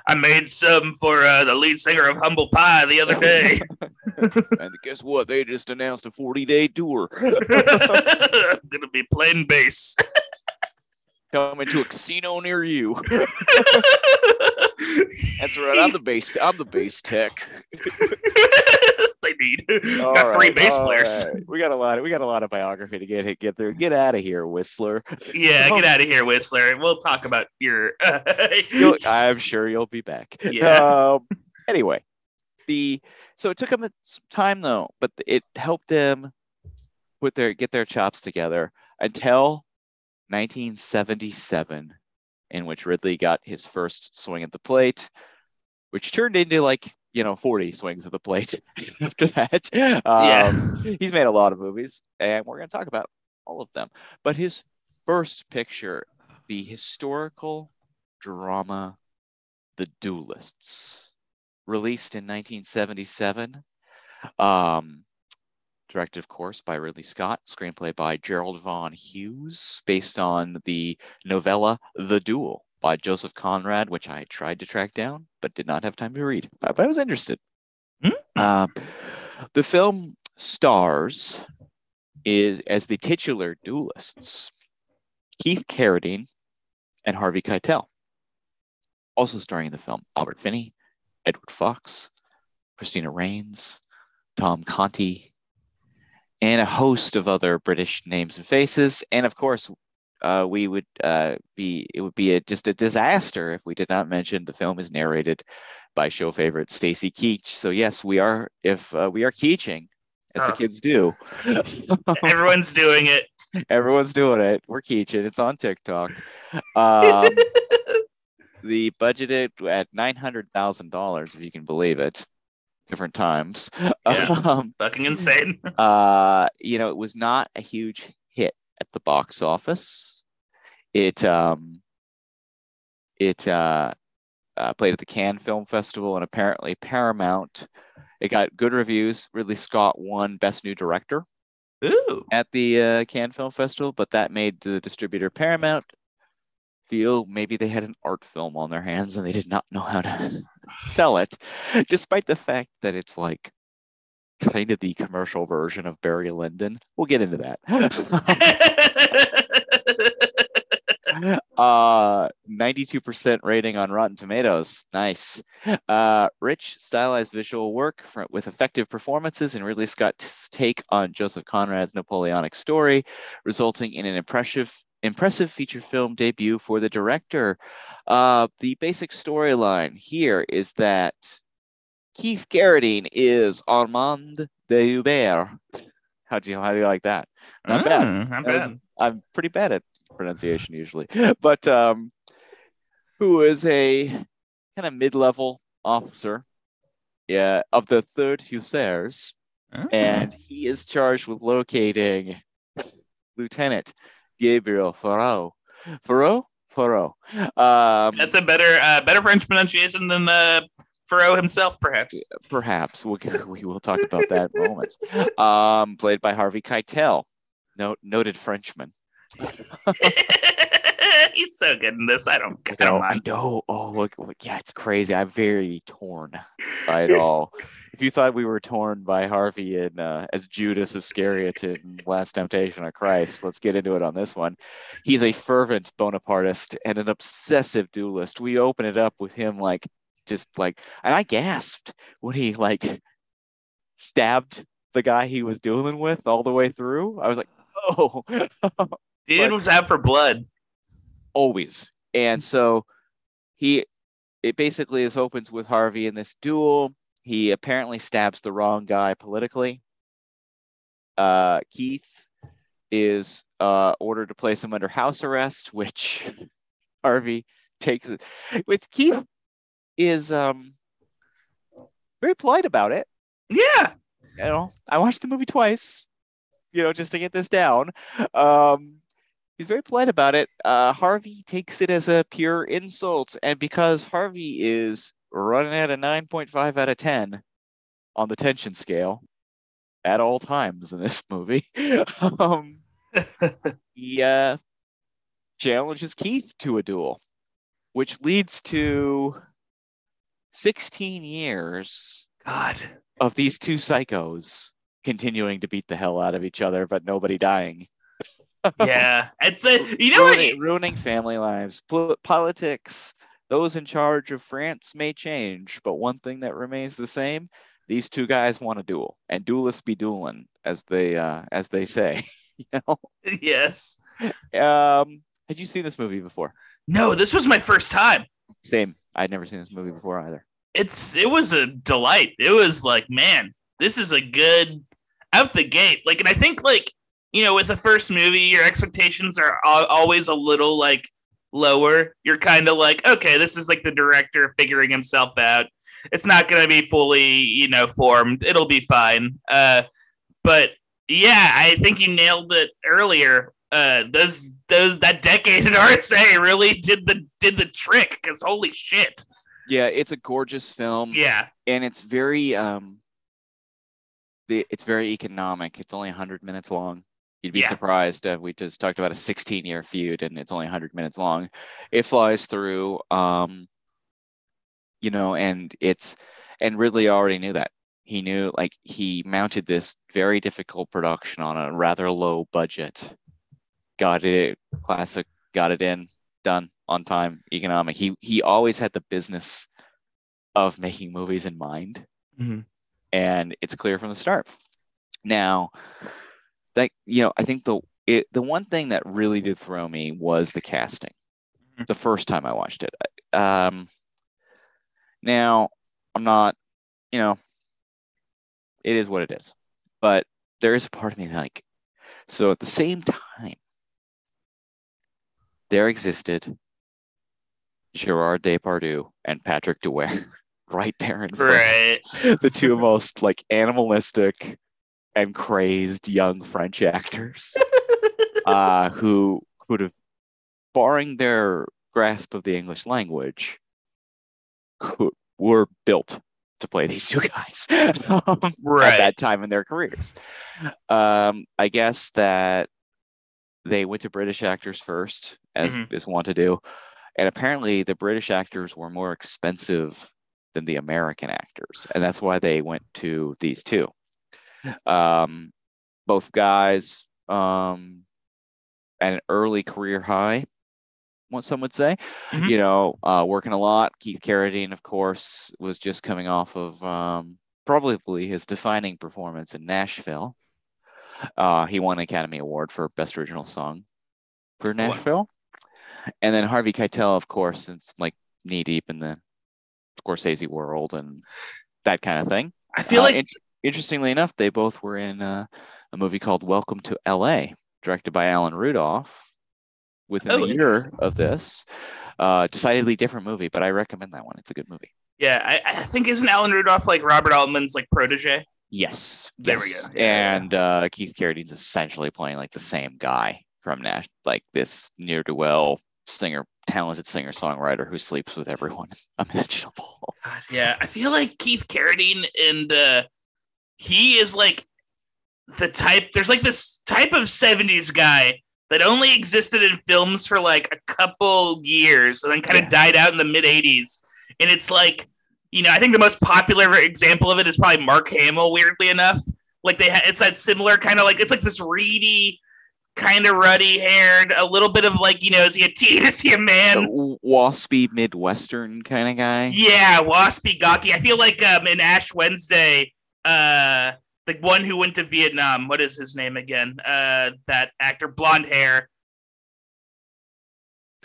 I made some for uh, the lead singer of Humble Pie the other day. and guess what? They just announced a 40 day tour I'm gonna be playing bass. coming to a casino near you. That's right. I'm the bass. I'm the bass tech. they need. All Got three right, bass all players. right. We got a lot. Of, we got a lot of biography to get get through. Get out of here, Whistler. Yeah, get out of here, Whistler. We'll talk about your. I'm sure you'll be back. Yeah. Um, anyway, the so it took them some time though, but it helped them put their get their chops together until 1977, in which Ridley got his first swing at the plate, which turned into like you know 40 swings at the plate after that. Um, yeah. He's made a lot of movies, and we're going to talk about all of them. But his first picture, the historical drama, The Duelists, released in 1977. Um, directed, of course, by Ridley Scott, screenplay by Gerald Vaughan Hughes, based on the novella The Duel by Joseph Conrad, which I tried to track down but did not have time to read. But I was interested. Mm-hmm. Uh, the film stars is as the titular duelists Keith Carradine and Harvey Keitel. Also starring in the film Albert Finney, Edward Fox, Cristina Raines, Tom Conti, and a host of other British names and faces. And of course, uh, we would uh, be it would be a, just a disaster if we did not mention the film is narrated by show favorite Stacy Keach. So yes, we are if uh, we are Keaching as oh. the kids do. Everyone's doing it. Everyone's doing it. We're Keaching. It's on TikTok. Um, the budgeted at nine hundred thousand dollars, if you can believe it. Different times. Yeah, um, fucking insane. uh, you know, it was not a huge hit at the box office. It um, it uh, uh, played at the Cannes Film Festival and apparently Paramount. It got good reviews. Ridley Scott won Best New Director Ooh. at the uh, Cannes Film Festival, but that made the distributor Paramount feel maybe they had an art film on their hands and they did not know how to sell it, despite the fact that it's like kind of the commercial version of Barry Lyndon. We'll get into that. uh 92% rating on rotten tomatoes nice uh rich stylized visual work for, with effective performances and ridley scott's take on joseph conrad's napoleonic story resulting in an impressive impressive feature film debut for the director uh the basic storyline here is that Keith Carradine is Armand d'Hubert. How do you how do you like that? Not mm, bad. Not bad. Was, I'm pretty bad at pronunciation usually, but um, who is a kind of mid-level officer, yeah, of the Third Hussars, mm. and he is charged with locating Lieutenant Gabriel Feraud. Feraud, Feraud. Um, That's a better uh, better French pronunciation than the Feraud himself, perhaps. Perhaps we'll we will talk about that in a moment. Um, played by Harvey Keitel, no, noted Frenchman. He's so good in this. I don't. I, know. Oh, look, look, yeah, it's crazy. I'm very torn by it all. if you thought we were torn by Harvey and uh, as Judas Iscariot in Last Temptation of Christ, let's get into it on this one. He's a fervent Bonapartist and an obsessive duelist. We open it up with him like just like, and I gasped when he like stabbed the guy he was dealing with all the way through. I was like, oh, dude was out for blood. Always. And so he, it basically is opens with Harvey in this duel. He apparently stabs the wrong guy politically. Uh, Keith is uh, ordered to place him under house arrest, which Harvey takes it. With Keith is um very polite about it. Yeah. You know, I watched the movie twice, you know, just to get this down. Um he's very polite about it. Uh Harvey takes it as a pure insult, and because Harvey is running at a 9.5 out of 10 on the tension scale at all times in this movie. um he uh challenges Keith to a duel, which leads to 16 years God of these two psychos continuing to beat the hell out of each other, but nobody dying. Yeah, it's a you know ruining, what? ruining family lives, politics. Those in charge of France may change, but one thing that remains the same: these two guys want a duel, and duelists be dueling, as they uh, as they say. you know? Yes. Um, had you seen this movie before? No, this was my first time. Same. I'd never seen this movie before either. It's it was a delight. It was like, man, this is a good out the gate. Like, and I think like you know, with the first movie, your expectations are always a little like lower. You're kind of like, okay, this is like the director figuring himself out. It's not going to be fully, you know, formed. It'll be fine. Uh, but yeah, I think you nailed it earlier. Uh, those those that decade in RSA really did the did the trick because holy shit. Yeah, it's a gorgeous film. Yeah, and it's very um, the it's very economic. It's only 100 minutes long. You'd be Yeah. surprised. Uh, we just talked about a 16 year feud, and it's only 100 minutes long. It flies through. Um, you know, and it's and Ridley already knew that. He knew like he mounted this very difficult production on a rather low budget. Got it classic, got it in, done on time, economic. He he always had the business of making movies in mind. Mhm. And it's clear from the start. Now, that you know, I think the it, the one thing that really did throw me was the casting. Mhm. The first time I watched it. Um, now, I'm not, you know, it is what it is. But there is a part of me like, so at the same time, there existed Gerard Depardieu and Patrick Dewaere right there in Right. France. The two most like animalistic and crazed young French actors uh, who would have, barring their grasp of the English language, could, were built to play these two guys um, at that time in their careers. Um, I guess that they went to British actors first, as Mhm. is wont to do, and apparently the British actors were more expensive than the American actors, and that's why they went to these two. Um, both guys um, at an early career high, what some would say. Mhm. You know, uh, working a lot. Keith Carradine, of course, was just coming off of um, probably his defining performance in Nashville. Uh, he won an Academy Award for Best Original Song for Wow. Nashville. And then Harvey Keitel, of course, since like knee deep in the Scorsese world and that kind of thing. I feel Uh, like interestingly enough, they both were in uh, a movie called Welcome to L.A., directed by Alan Rudolph. Within Oh, a year of this, uh, decidedly different movie, but I recommend that one. It's a good movie. yeah, I, I think isn't Alan Rudolph like Robert Altman's like protege? Yes, There we go. Yeah, yeah, and uh, Keith Carradine's essentially playing like the same guy from Nash, like this near to well singer, talented singer songwriter who sleeps with everyone imaginable. God, yeah, I feel like Keith Carradine and uh, he is like the type. There's like this type of '70s guy that only existed in films for like a couple years and then kind of Yeah. died out in the mid '80s. And it's like, you know, I think the most popular example of it is probably Mark Hamill. Weirdly enough, like they, ha- it's that similar kind of like it's like this reedy. Kind of ruddy haired, a little bit of like, you know, is he a teen? Is he a man? Waspy Midwestern kind of guy. Yeah, waspy gawky. I feel like um in Ash Wednesday, uh the one who went to Vietnam, what is his name again? Uh that actor, blonde hair.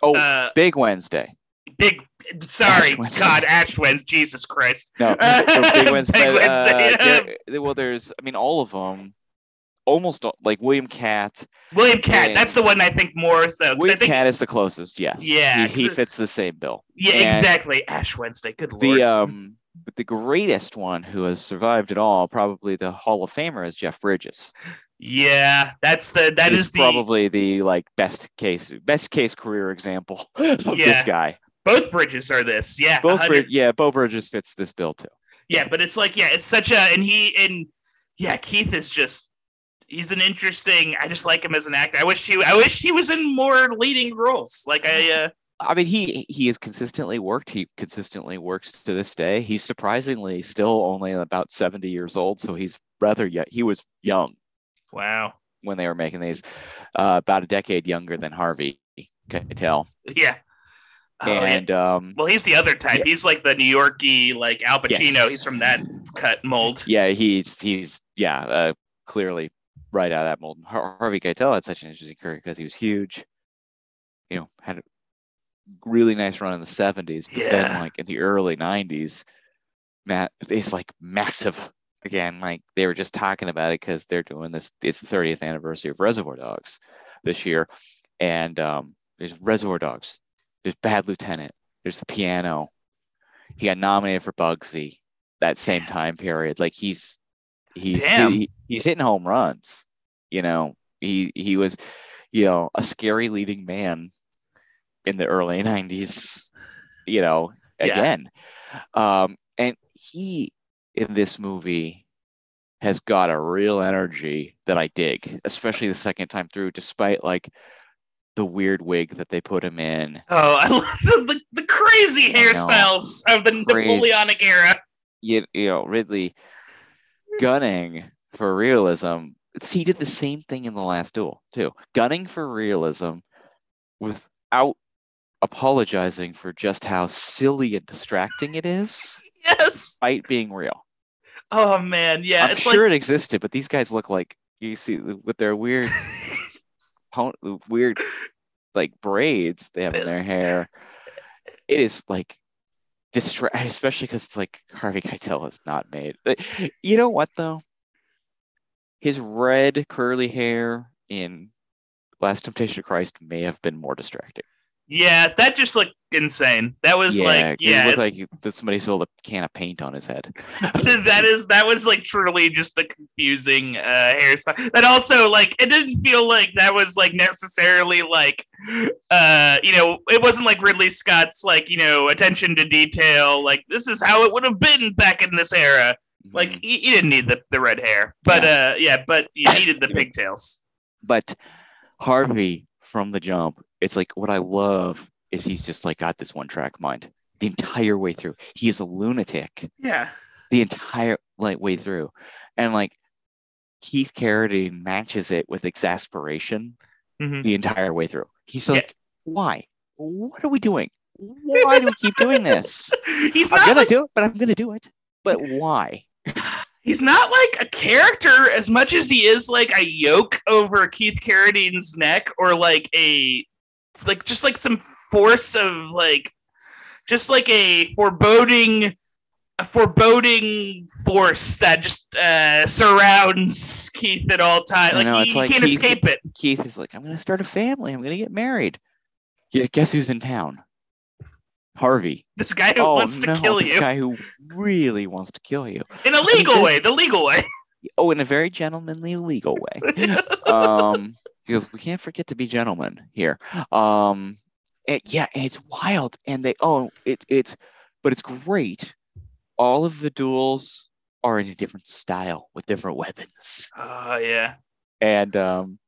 Oh, Uh Big Wednesday. big sorry, Ash Wednesday. God, Ash Wednesday, Jesus Christ. No, Big Wednesday. Big uh, Wednesday. there- well, there's, I mean, all of them. Almost all, like William Katt. William Katt, that's the one I think more so. William think, Katt is the closest. Yes. Yeah, He, he fits the same bill. yeah, and exactly. Ash Wednesday. Good lord. The um, the greatest one who has survived at all, probably the Hall of Famer, is Jeff Bridges. yeah, that's the that He's is the probably the like best case best case career example of Yeah. this guy. both bridges are this. Yeah. Both 100 Brid- yeah, Beau Bridges fits this bill too. Yeah, but it's like, yeah, it's such a and he and yeah, Keith is just he's an interesting I just like him as an actor. I wish he I wish he was in more leading roles. Like I uh I mean, he he has consistently worked. He consistently works to this day. He's surprisingly still only about seventy years old, so he's rather yet He was young wow. when they were making these, uh, about a decade younger than Harvey Keitel. Yeah. Oh, yeah. and um, Well, he's the other type. Yeah. He's like the New Yorkie, like Al Pacino. Yes. He's from that cut mold. yeah, he's he's yeah, uh, clearly right out of that mold. Har- Harvey Keitel had such an interesting career because he was huge. You know, had a really nice run in the '70s, but then like in the early '90s, Matt is like massive again, like they were just talking about it because they're doing this. It's the 30th anniversary of Reservoir Dogs this year, and um, there's Reservoir Dogs, there's Bad Lieutenant, there's the piano. He got nominated for Bugsy that same time period. Like he's he's he, he's hitting home runs. You know, he he was, you know, a scary leading man in the early 90s, you know, again. Yeah. Um, and he in this movie has got a real energy that I dig, especially the second time through, despite like the weird wig that they put him in. Oh, I love the, the, the crazy hairstyles of the crazy. Napoleonic era. You, you know, Ridley gunning for realism. He did the same thing in the last duel too, gunning for realism without apologizing for just how silly and distracting it is. Yes, despite being real. Oh man, yeah, I'm sure like... it existed, but these guys look like you see with their weird, weird, like braids they have in their hair. It is like distract, especially because it's like Harvey Keitel is not made. You know what though? His red curly hair in Last Temptation of Christ may have been more distracting. Yeah, that just looked insane. That was yeah, like, yeah, it looked like somebody sold a can of paint on his head. that is that was like truly just a confusing uh, hairstyle. That also like it didn't feel like that was like necessarily like, uh, you know, it wasn't like Ridley Scott's like you know attention to detail. Like this is how it would have been back in this era. Like mm-hmm. you, didn't need the, the red hair, but yeah. uh, yeah, but you needed the pigtails. But Harvey from the jump it's like what I love is he's just like got this one track mind the entire way through. He is a lunatic. Yeah. The entire like way through. And like Keith Carradine matches it with exasperation mm-hmm. the entire way through. He's like, yeah. why? What are we doing? Why do we keep doing this? He's I'm gonna like... do it, but I'm gonna do it. But why? He's not like a character as much as he is like a yoke over Keith Carradine's neck or like a like just like some force of like just like a foreboding a foreboding force that just uh, surrounds Keith at all times. Like, know, he, like can't Keith, escape it. Keith is like, I'm going to start a family. I'm going to get married. Yeah, guess who's in town? Harvey. This guy who oh, wants to no, kill you. guy who really wants to kill you. In a legal way, the legal way. Oh, in a very gentlemanly, legal way. um, because we can't forget to be gentlemen here. Um, and yeah, and it's wild, and they oh, it it's, but it's great. All of the duels are in a different style with different weapons. Oh yeah. And um,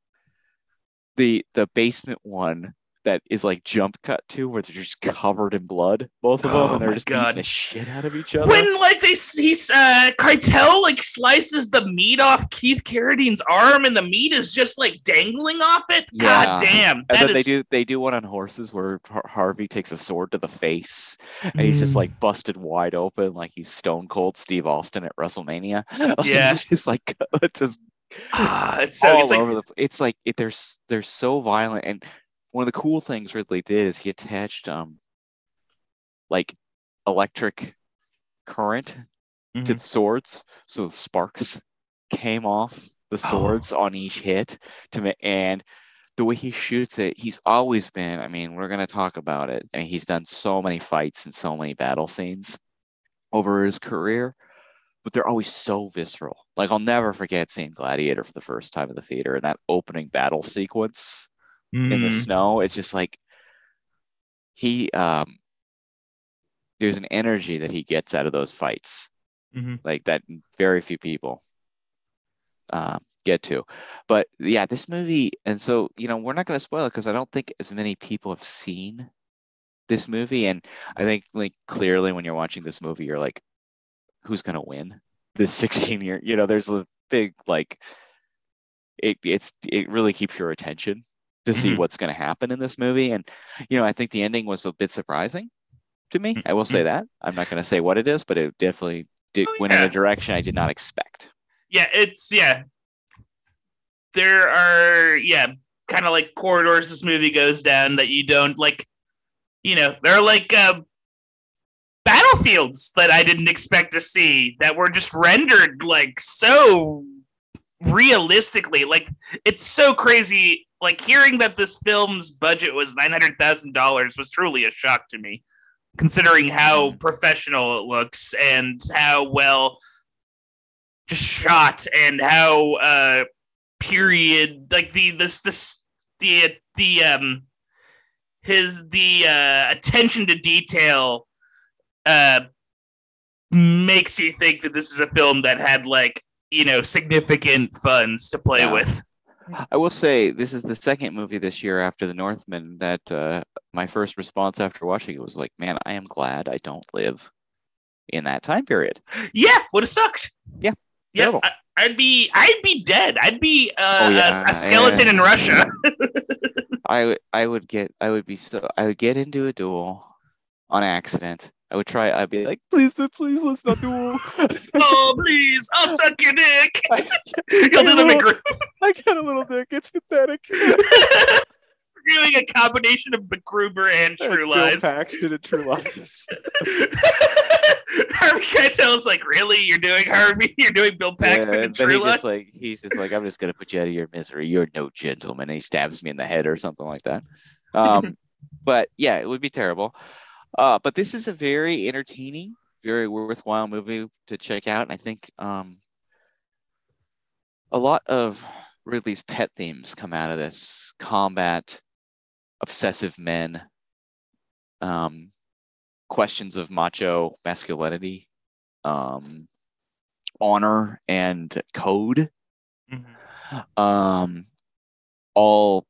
the the basement one that is like jump cut to where they're just covered in blood, both of them, oh and they're just God. beating the shit out of each other. When like they he's uh Keitel like slices the meat off Keith Carradine's arm, and the meat is just like dangling off it. Yeah. God damn! And then is... they do they do one on horses where Harvey takes a sword to the face, and mm. he's just mm. like busted wide open, like he's Stone Cold Steve Austin at WrestleMania. Yeah, it's just like it's just. Ah, it's so all it's over like... the. It's like it, they're they're so violent, and one of the cool things Ridley did is he attached um like electric current mm-hmm. to the swords, so the sparks came off the oh. swords oh. on each hit to me and the way he shoots it, he's always been. I mean, we're gonna talk about it. I mean, he's done so many fights and so many battle scenes over his career, but they're always so visceral. Like I'll never forget seeing Gladiator for the first time in the theater and that opening battle sequence mm. in the mm-hmm. snow. It's just like he um there's an energy that he gets out of those fights. Mm-hmm. Like that very few people uh, get to. But yeah, this movie, and so you know, we're not going to spoil it because I don't think as many people have seen this movie, and I think like clearly when you're watching this movie, you're like, who's going to win this 16 year? You know, there's a big like, it it's it really keeps your attention to see mm-hmm. what's going to happen in this movie. And, you know, I think the ending was a bit surprising to me. I will say mm-hmm. that. I'm not going to say what it is, but it definitely did oh, went in a direction I did not expect. Yeah, it's, yeah. There are, yeah, kind of like corridors this movie goes down that you don't like, you know, there are like uh, battlefields that I didn't expect to see that were just rendered like so realistically. Like it's so crazy. Like hearing that this film's budget was nine hundred thousand dollars was truly a shock to me, considering how professional it looks and how well just shot and how uh period like the this this the the um his the uh attention to detail uh makes you think that this is a film that had like you know significant funds to play Yeah. with I will say this is the second movie this year after The Northman that uh, my first response after watching it was like, man, I am glad I don't live in that time period. yeah would have sucked Yeah, yeah. I, i'd be i'd be dead i'd be uh, Oh, yeah, a, a skeleton yeah. in russia I would I would get I would be so I would get into a duel on accident. I would try. I'd be like, please, but please, let's not duel. oh please i'll suck your dick I, you'll do the I I got a little dick. It's pathetic. We're doing a combination of MacGruber and True Bill Lies. Paxton and True Lies. Harvey Keitel's like, really? You're doing Harvey? You're doing Bill Paxton Yeah, and True he Lies? just like he's just like I'm just gonna put you out of your misery. You're no gentleman. And he stabs me in the head or something like that. Um, but yeah, it would be terrible. Uh, but this is a very entertaining, very worthwhile movie to check out. And I think um, a lot of Ridley's pet themes come out of this: combat, obsessive men, um, questions of macho masculinity, um, honor and code Mhm. um all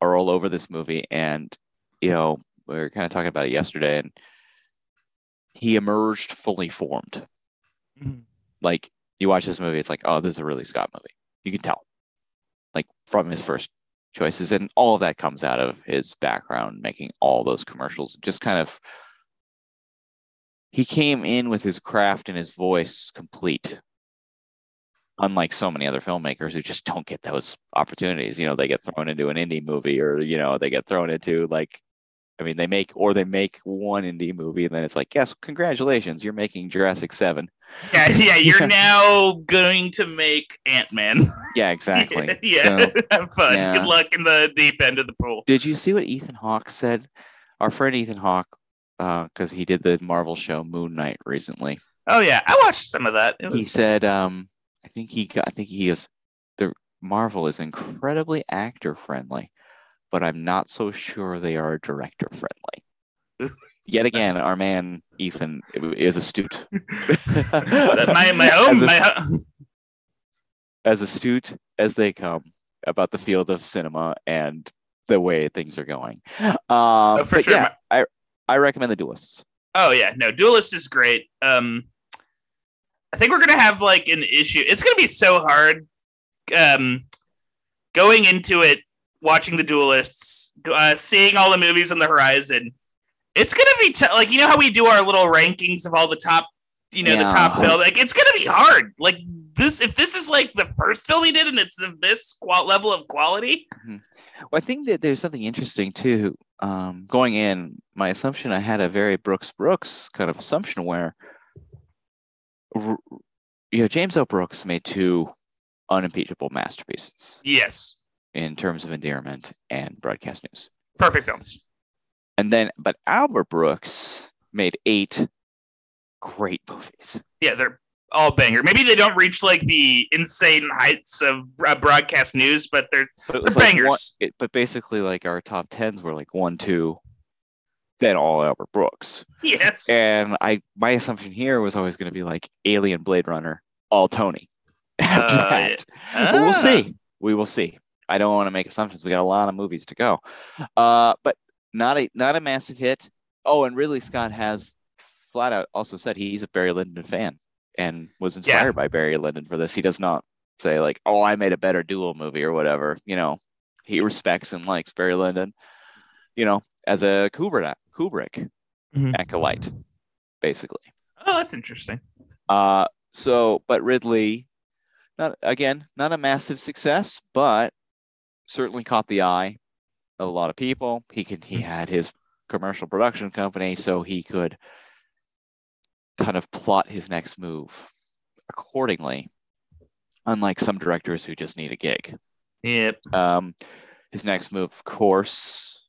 are all over this movie and you know we were kind of talking about it yesterday and he emerged fully formed. Mhm. like you watch this movie it's like oh this is a really scott movie. You can tell. Like from his first choices and all of that comes out of his background making all those commercials. Just kind of he came in with his craft and his voice complete. Unlike so many other filmmakers who just don't get those opportunities. You know they get thrown into an indie movie or you know they get thrown into like i mean they make or they make one indie movie and then it's like yes congratulations you're making jurassic 7 Yeah, yeah. You're now going to make Ant Man. yeah exactly yeah, So, have fun. yeah. Good luck in the deep end of the pool. did you see what ethan hawke said our friend ethan hawke because he did the marvel show moon knight recently Oh yeah, I watched some of that. It he said um i think he got i think he is the marvel is incredibly actor friendly but i'm not so sure they are director friendly yet again our man ethan is astute my my home as, my as, ho- as astute as they come about the field of cinema and the way things are going um Oh, for but sure. yeah i i recommend the duelists Oh yeah, no, Duelist is great. Um, I think we're gonna have like an issue. It's gonna be so hard. Um, going into it, watching the Duelists, uh, seeing all the movies on the horizon. It's gonna be t- like you know how we do our little rankings of all the top, you know, the top film. Like it's gonna be hard. Like this, if this is like the first film he did, and it's of this qual- level of quality. Well, I think that there's something interesting too. Um, going in, my assumption I had a very Brooks Brooks kind of assumption where, you know, James L. Brooks made two unimpeachable masterpieces Yes, in terms of endearment and broadcast news. perfect films. And then, but Albert Brooks made eight great movies. Yeah, they're all banger. Maybe they don't reach like the insane heights of uh, broadcast news, but they're But they're like one, bangers. it, but basically like our top tens were like one, two, then all Albert Brooks. yes. And I my assumption here was always going to be like Alien Blade Runner, all Tony. After Uh, that. But we'll Ah. see. We will see. I don't want to make assumptions. We got a lot of movies to go. Uh, but not a not a massive hit. Oh, and Ridley Scott has flat out also said he's a Barry Lyndon fan and was inspired by Barry Lyndon for this. He does not say like, "Oh, I made a better duel movie" or whatever. You know, he respects and likes Barry Lyndon. You know, as a Kubrick Kubrick Mhm. acolyte, basically. Oh, that's interesting. Uh, so, but Ridley, not again, not a massive success, but certainly caught the eye of a lot of people. He could, he had his commercial production company, so he could kind of plot his next move accordingly, unlike some directors who just need a gig. Yep. Um, his next move, of course,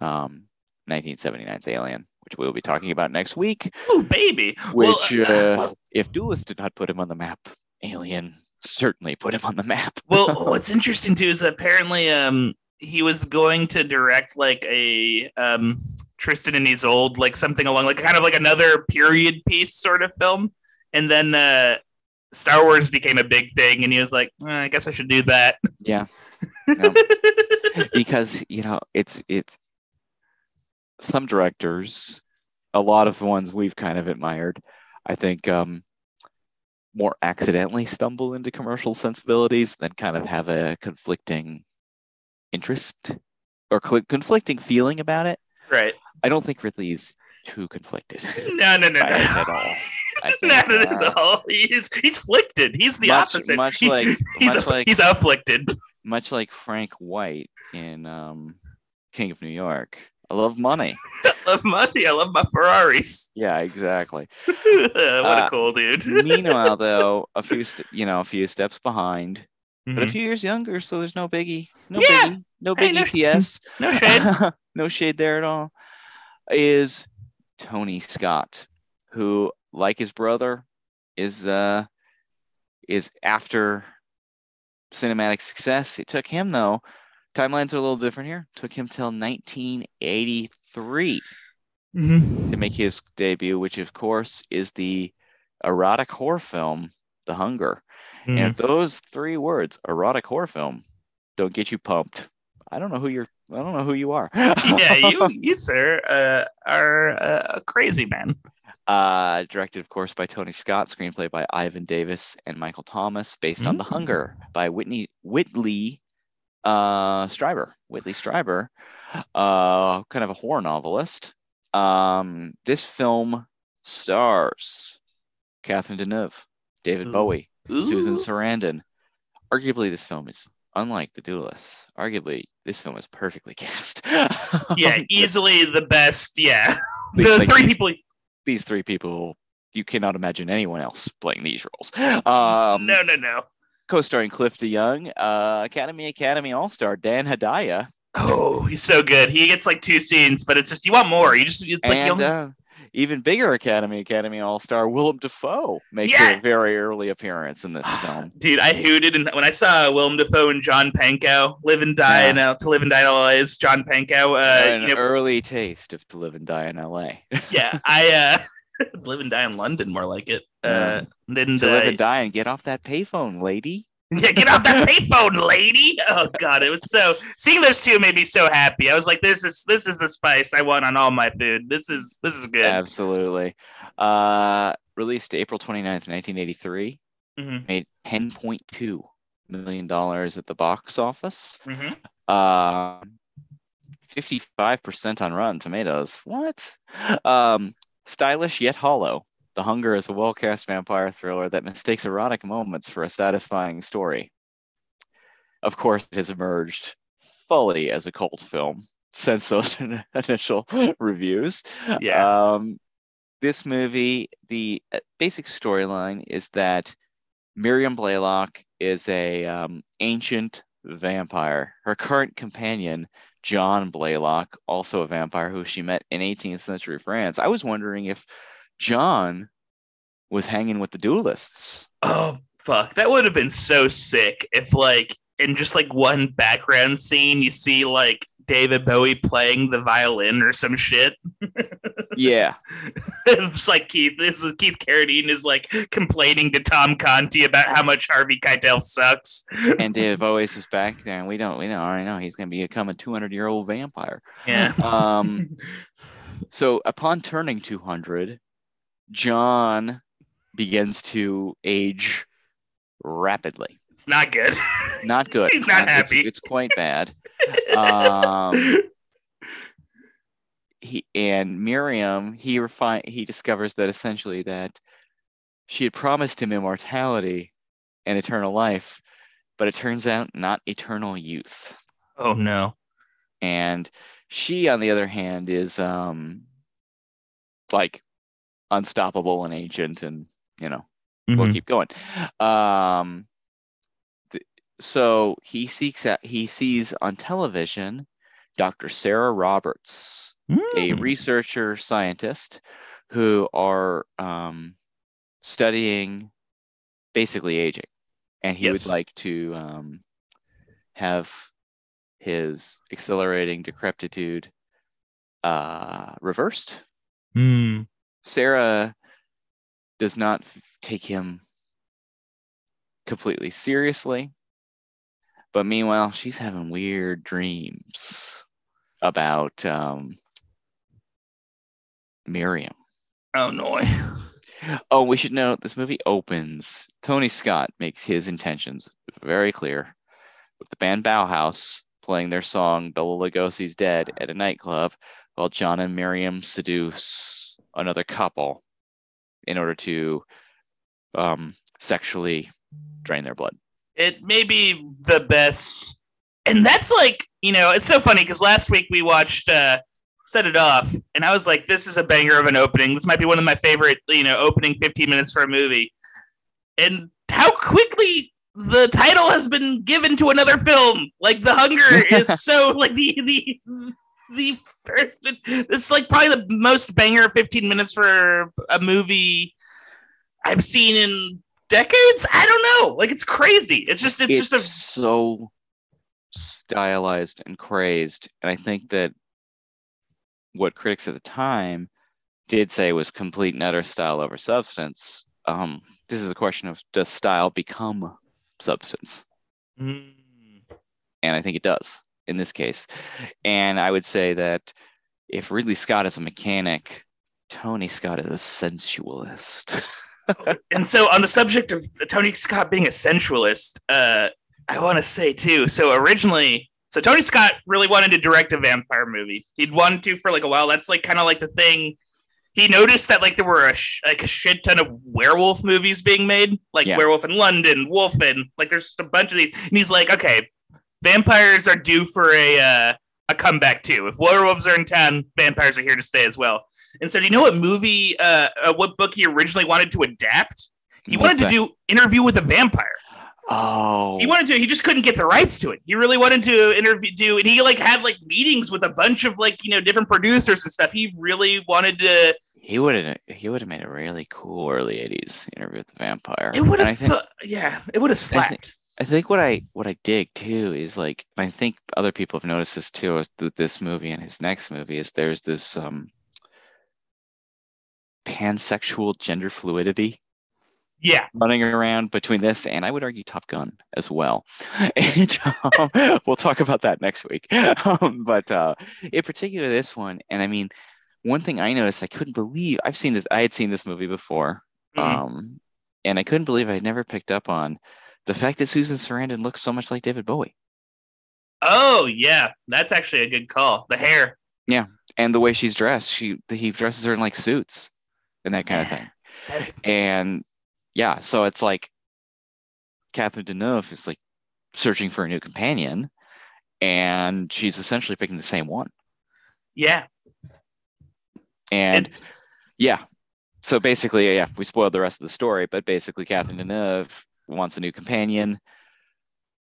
um, 1979's Alien, which we'll be talking about next week. Oh, baby. Which, well, uh, if Duelist did not put him on the map, Alien certainly put him on the map. well, what's interesting too is apparently um he was going to direct like a um Tristan and Isolde, like something along like kind of like another period piece sort of film, and then uh Star Wars became a big thing, and he was like, "Eh, I guess I should do that. yeah, No. because you know it's it's some directors, a lot of the ones we've kind of admired, I think, um, more accidentally stumble into commercial sensibilities than kind of have a conflicting interest or cl- conflicting feeling about it. right. I don't think Ridley's too conflicted No, no, no, no. at all. Think, Not at uh, all. He's he's afflicted. He's the much, opposite. much He- like he's much a, like he's afflicted. much like Frank White in um, King of New York. I love money. I love money. I love my Ferraris. Yeah, exactly. what Uh, a cool dude. Meanwhile, though, a few st- you know a few steps behind, but a Mhm. few years younger, so there's no biggie, no Yeah. biggie, no Hey, big no sh- ETS, No shade. no shade there at all. Is Tony Scott, who, like his brother, is uh is after cinematic success. It took him though. Timelines are a little different here. Took him till 1983 Mhm. to make his debut, which of course is the erotic horror film, The Hunger. And Mhm. if those three words, erotic horror film, don't get you pumped, I don't know who you're. I don't know who you are. yeah, you, you, sir, uh, are uh, a crazy man. Uh, directed, of course, by Tony Scott, screenplay by Ivan Davis and Michael Thomas, based on The Mm. Hunger by Whitney Whitley uh, Strieber. Whitley Strieber, uh, kind of a horror novelist. Um, this film stars Catherine Deneuve, David Ooh. Bowie, Susan Ooh. Sarandon. Arguably, this film is unlike The Duelists. Arguably, this film is perfectly cast. Yeah, easily the best. Yeah, the like three these- people. these three people you cannot imagine anyone else playing these roles um no, no, no. Co-starring cliff deyoung uh academy academy all-star dan hedaya Oh, he's so good. He gets like two scenes, but it's just you want more. You just it's like and you uh, even bigger academy academy all-star willem dafoe makes Yeah. a very early appearance in this film Dude, I hooted and when I saw Willem Dafoe and John Pankow live and die Yeah. in uh, to live and die in LA is John Pankow. Uh, an you know, early taste of to live and die in la yeah, I uh, live and die in London, more like it. Uh, then to live uh, and die and get off that payphone lady Yeah, get off that payphone, lady. Oh god, it was so seeing those two made me so happy. I was like, this is this is the spice I want on all my food. This is this is good. absolutely uh released april 29th 1983 Mhm, made 10.2 million dollars at the box office. mhm. Um, 55% on Rotten Tomatoes. What? Um, stylish yet hollow. The Hunger is a well-cast vampire thriller that mistakes erotic moments for a satisfying story. Of course, it has emerged fully as a cult film since those initial reviews. Yeah. Um, this movie, the uh, basic storyline is that Miriam Blaylock is a um, ancient vampire. Her current companion, John Blaylock, also a vampire who she met in 18th century France. I was wondering if John was hanging with the duelists. Oh fuck, that would have been so sick if like in just like one background scene you see like David Bowie playing the violin or some shit. Yeah, it's like Keith. This is Keith Carradine is like complaining to Tom Conti about how much Harvey Keitel sucks. and David Bowie's is back there, and we don't we don't already know he's going to become a 200 year old vampire. Yeah. Um, so upon turning 200, John begins to age rapidly. It's not good. Not good. He's not It's- happy. It's, quite bad. Um, he and Miriam, he refine he discovers that essentially that she had promised him immortality and eternal life, but it turns out not eternal youth. oh no. And she, on the other hand, is um like unstoppable and ancient, and you know we'll keep going. Um, so he seeks out, he sees on television Dr. Sarah Roberts, a Mm. researcher scientist who are um, studying basically aging, and he Yes. would like to um, have his accelerating decrepitude uh, reversed. Mm. Sarah does not take him completely seriously, but meanwhile, she's having weird dreams about um, Miriam. Oh no. Oh, we should note this movie opens. Tony Scott makes his intentions very clear with the band Bauhaus playing their song Bela Lugosi's Dead at a nightclub while John and Miriam seduce another couple in order to um, sexually drain their blood. It may be the best, and that's like you know it's so funny because last week we watched uh, Set It Off, and I was like, this is a banger of an opening. This might be one of my favorite you know opening fifteen minutes for a movie, and how quickly the title has been given to another film. Like The Hunger is so like the the the first. This is like probably the most banger fifteen minutes for a movie I've seen in decades. I don't know. Like it's crazy. It's just it's, It's, just a so stylized and crazed, and I think that what critics at the time did say was complete and utter style over substance. Um, this is a question of does style become substance? Mm. and I think it does in this case. And I would say that if Ridley Scott is a mechanic, Tony Scott is a sensualist. And so on the subject of Tony Scott being a sensualist, uh, I want to say too. So originally, so Tony Scott really wanted to direct a vampire movie. He'd wanted to for like a while. That's like kind of like the thing. He noticed that like there were a sh- like a shit ton of werewolf movies being made, like Yeah. Werewolf in London, Wolfen like there's just a bunch of these. And he's like, okay, vampires are due for a uh, a comeback too. If werewolves are in town, vampires are here to stay as well. And so, do you know what movie, uh, uh, what book he originally wanted to adapt? He What's wanted to do Interview with a Vampire. Oh, He wanted to. He just couldn't get the rights to it. He really wanted to interview, do, and he like had like meetings with a bunch of like you know different producers and stuff. He really wanted to. he would have he would have made a really cool early '80s interview with the vampire. It would have, think yeah, it would have slapped. I think what I what I dig too is like I think other people have noticed this too is that this movie and his next movie is there's this um pansexual gender fluidity Yeah, running around between this and I would argue Top Gun as well. And um, we'll talk about that next week. Um, but uh, in particular, this one, and I mean, one thing I noticed, I couldn't believe I've seen this. I had seen this movie before, Mhm. um, and I couldn't believe I'd never picked up on the fact that Susan Sarandon looks so much like David Bowie, Oh yeah, that's actually a good call. The hair. Yeah and the way she's dressed. She he dresses her in like suits and that kind of thing. And yeah, so it's like Catherine Deneuve is like searching for a new companion, and she's essentially picking the same one. yeah, And And- yeah, so basically, yeah, we spoiled the rest of the story, but basically, Catherine Deneuve wants a new companion.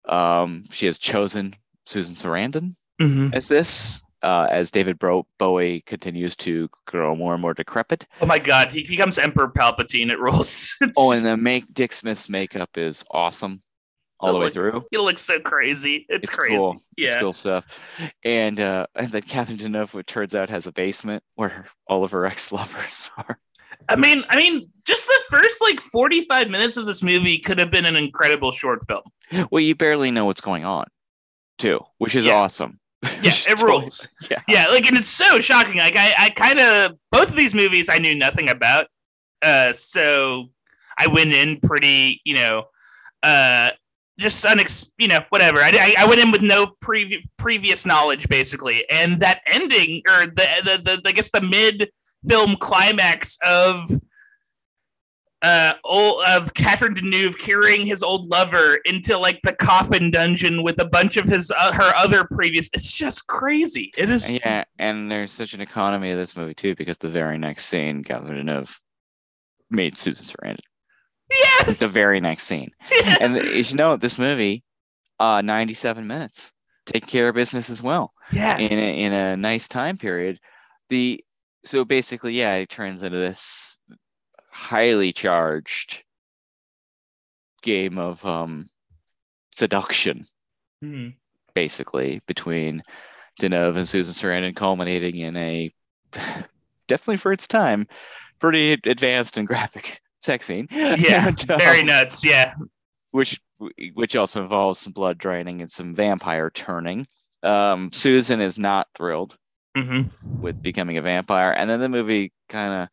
Um, she has chosen Susan Sarandon Mhm. as this, uh, as David Bro- Bowie continues to grow more and more decrepit. Oh my God, he becomes Emperor Palpatine. It rules. Oh, and the make Dick Smith's makeup is awesome all the way Look- through. he looks so crazy. It's, It's crazy. cool. Yeah. It's cool stuff. And uh, and then Catherine Deneuve, it turns out, has a basement where all of her ex-lovers are. I mean, I mean, just the first like 45 minutes of this movie could have been an incredible short film. Well, you barely know what's going on, too, which is Yeah. awesome. Yeah, it rules. Yeah. Yeah, like and it's so shocking. Like I, I kind of both of these movies I knew nothing about. Uh so I went in pretty, you know, uh just unex you know, whatever. I, I, I went in with no previ- previous knowledge basically. And that ending or the the, the I guess the mid film climax of uh old of Catherine Deneuve carrying his old lover into like the coffin dungeon with a bunch of his uh, her other previous it's just crazy it is Yeah, and there's such an economy of this movie too, because the very next scene, Catherine Deneuve made Susan Sarandon. Yes. The very next scene. and you know this movie, uh, 97 minutes, taking care of business as well yeah. in a, in a nice time period. The so basically, yeah, it turns into this highly charged game of um, seduction, Mhm. basically between Deneuve and Susan Sarandon, culminating in a definitely for its time pretty advanced and graphic sex scene. Yeah. And, um, Very nuts. Yeah. which which also involves some blood draining and some vampire turning. Um, Susan is not thrilled hmm with becoming a vampire, and then the movie kind of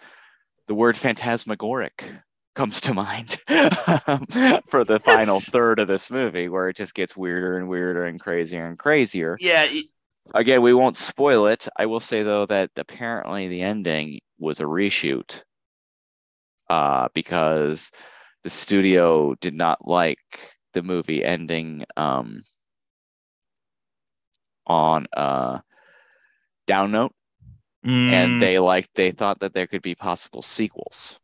the word phantasmagoric comes to mind for the final Yes. third of this movie, where it just gets weirder and weirder and crazier and crazier. Yeah. y- Again, we won't spoil it. I will say though that apparently the ending was a reshoot, uh, because the studio did not like the movie ending um, on a down note, Mm. and they like they thought that there could be possible sequels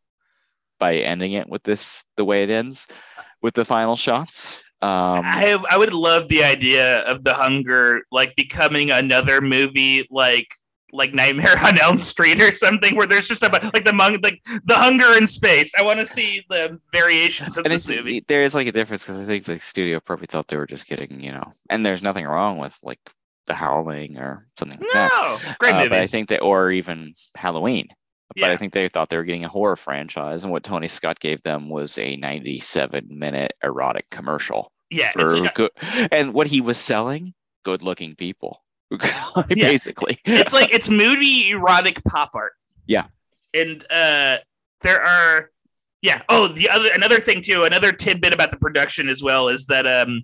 by ending it with this the way it ends with the final shots. Um, I I would love the idea of the hunger like becoming another movie like like Nightmare on Elm Street or something where there's just a like the mung like the hunger in space. I want to see the variations of and this movie. there is like a difference because I think the studio probably thought they were just getting, you know, and there's nothing wrong with like The Howling or something like that. No, great Uh, movies. but I think they, or even Halloween. But I think they thought they were getting a horror franchise, and what Tony Scott gave them was a 97 minute erotic commercial. yeah, like a, good, and what he was selling, good looking people, Yeah. basically. it's like it's moody erotic pop art. Yeah. And uh there are yeah, oh the other another thing too, another tidbit about the production as well is that um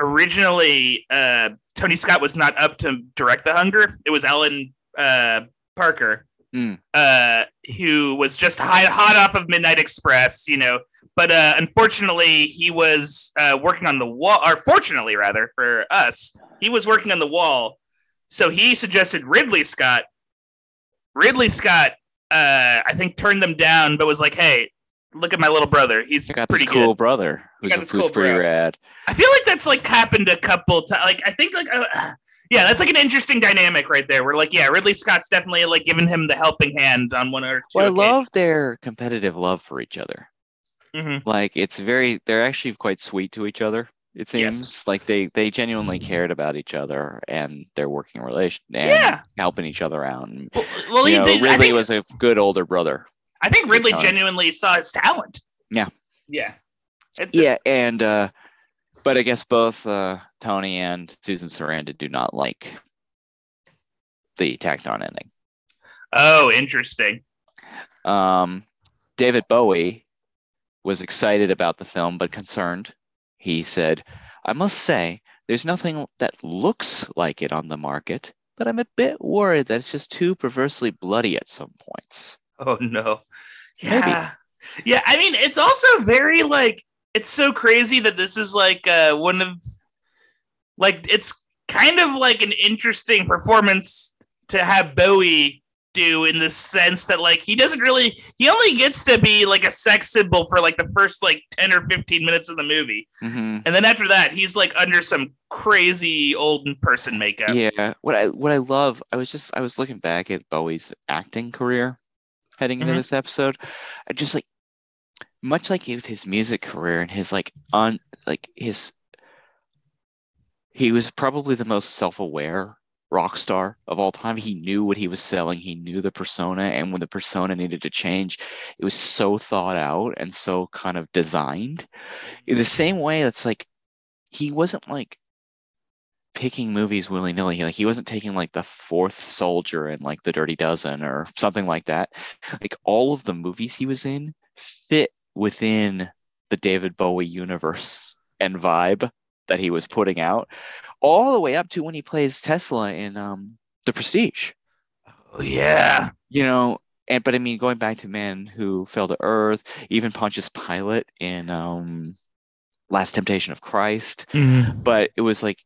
originally uh Tony Scott was not up to direct The Hunger. It was Alan uh Parker. Hmm. Uh who was just hot, hot off of Midnight Express, you know, but uh, unfortunately, he was uh, working on the wall, or fortunately, rather, for us, he was working on the wall. So he suggested Ridley Scott. Ridley Scott, uh, I think, turned them down, but was like, "Hey, look at my little brother. He's I got pretty this cool good." brother who's, this who's cool pretty bro. rad. I feel like that's like happened a couple times. Like I think like uh, yeah, that's like an interesting dynamic right there. We're like yeah, Ridley Scott's definitely like giving him the helping hand on one or two. Well, I occasions. love their competitive love for each other. Mhm. Like it's very, they're actually quite sweet to each other. It Yes. seems like they they genuinely cared about each other and their working relation and Yeah. helping each other out. And, Well, well you know, did. Ridley think, was a good older brother. I think Ridley genuinely saw his talent. Yeah. Yeah. It's Yeah, and uh, but I guess both uh, Tony and Susan Sarandon do not like the tacked on ending. oh, interesting. Um, David Bowie was excited about the film but concerned. He said, I must say, there's nothing that looks like it on the market, but I'm a bit worried that it's just too perversely bloody at some points. Oh no. Maybe. Yeah. Yeah, I mean it's also very like it's so crazy that this is like uh one of like it's kind of like an interesting performance to have Bowie do in the sense that like he doesn't really he only gets to be like a sex symbol for like the first like 10 or 15 minutes of the movie. hmm And then after that he's like under some crazy old person makeup. Yeah. What I what I love, I was just I was looking back at Bowie's acting career heading into Mhm. this episode. I just like much like with his music career and his like on like his he was probably the most self-aware rock star of all time. He knew what he was selling, he knew the persona, and when the persona needed to change, it was so thought out and so kind of designed. In the same way that's like he wasn't like picking movies willy nilly. Like he wasn't taking like the fourth soldier in like the Dirty Dozen or something like that. Like all of the movies he was in fit within the David Bowie universe and vibe that he was putting out, all the way up to when he plays Tesla in um The Prestige. Oh yeah. You know, and but I mean going back to Men Who Fell to Earth, even Pontius Pilate in um Last Temptation of Christ but it was like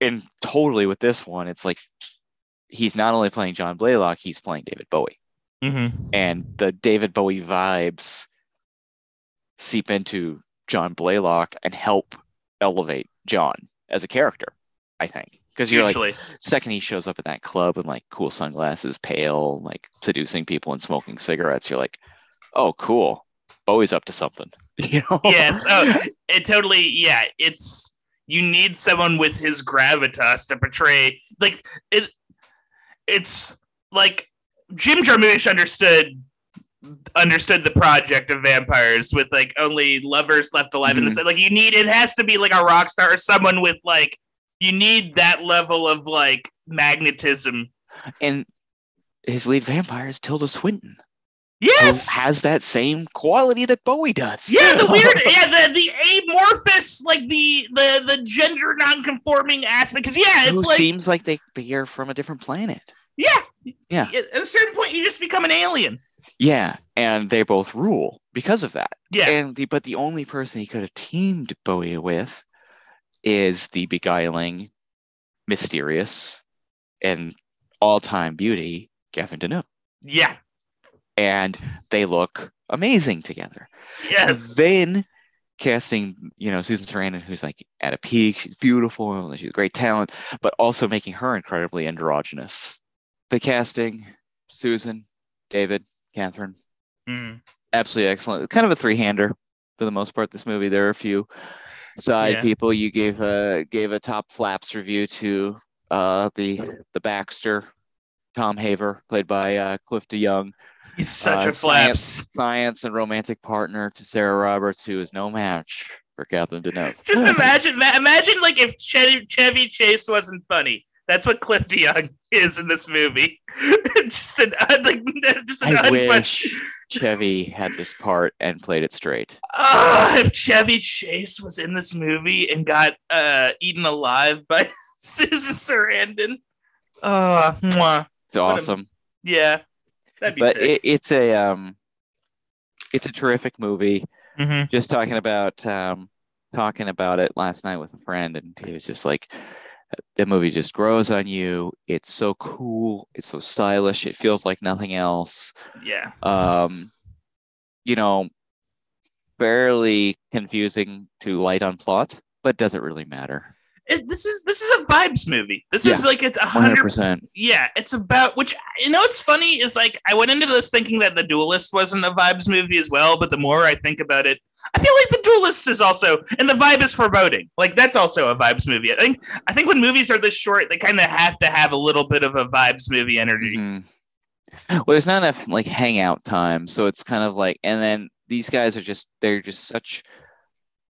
and totally with this one it's like he's not only playing john blaylock he's playing david bowie Mm-hmm. and the David Bowie vibes seep into John Blaylock and help elevate John as a character, I think. Because you're like, second he shows up at that club in like cool sunglasses, pale, like seducing people and smoking cigarettes, you're like, oh, cool. Bowie's up to something. You know? yes. Oh, it totally. Yeah. It's you need someone with his gravitas to portray like it. It's like Jim Jarmusch understood understood the project of vampires with like only lovers left alive in Mhm. this. Like you need it has to be like a rock star or someone with like you need that level of like magnetism. And his lead vampire is Tilda Swinton, Yes. has that same quality that Bowie does. Yeah, the weird, yeah, the the amorphous, like the the the gender non-conforming aspect. Because yeah, it's like seems like they, they are from a different planet. yeah, Yeah. At a certain point, you just become an alien. Yeah, and they both rule because of that. Yeah, And the, but the only person he could have teamed Bowie with is the beguiling, mysterious, and all-time beauty Catherine Deneuve. yeah, And they look amazing together. yes, Then casting, you know, Susan Sarandon, who's like at a peak, she's beautiful, and she's a great talent, but also making her incredibly androgynous. The casting, Susan, David, Catherine, Mm. absolutely excellent. It's kind of a three-hander for the most part. This movie, there are a few side Yeah. people. You gave a gave a top flaps review to uh, the the Baxter, Tom Haver, played by uh, Cliff DeYoung, he's such uh, a flaps. science and romantic partner to Sarah Roberts, who is no match for Catherine Deneuve. Just imagine, ma- imagine like if Chevy, Chevy Chase wasn't funny. That's what Cliff DeYoung is in this movie. just an like just an I wish Chevy had this part and played it straight. Ah, if Chevy Chase was in this movie and got uh, eaten alive by Susan Sarandon, oh, mwah. It's awesome. yeah, that'd be but it, it's a um it's a terrific movie. Mhm. just talking about um talking about it last night with a friend and he was just like the movie just grows on you. It's so cool. It's so stylish. It feels like nothing else. Yeah, um you know fairly confusing to light on plot but doesn't really matter It- this is this is a vibes movie. This is like it's a hundred 100% yeah, it's about which you know what's funny is like I went into this thinking that the duelist wasn't a vibes movie as well, but the more I think about it, I feel like the duelist is also and the vibe is foreboding. Like that's also a vibes movie. I think I think when movies are this short, they kind of have to have a little bit of a vibes movie energy. Mhm. Well, there's not enough like hangout time, so it's kind of like, and then these guys are just they're just such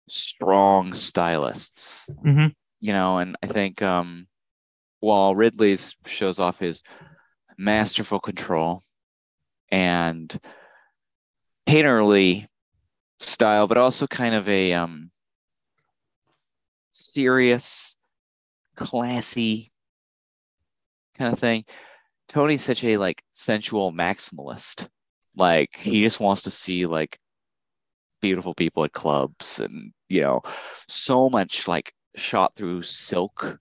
strong stylists, Mhm. You know. And I think um, while Ridley's shows off his masterful control and painterly style, but also kind of a um, serious, classy kind of thing. Tony's such a like sensual maximalist. Like he just wants to see like beautiful people at clubs and you know so much like shot through silk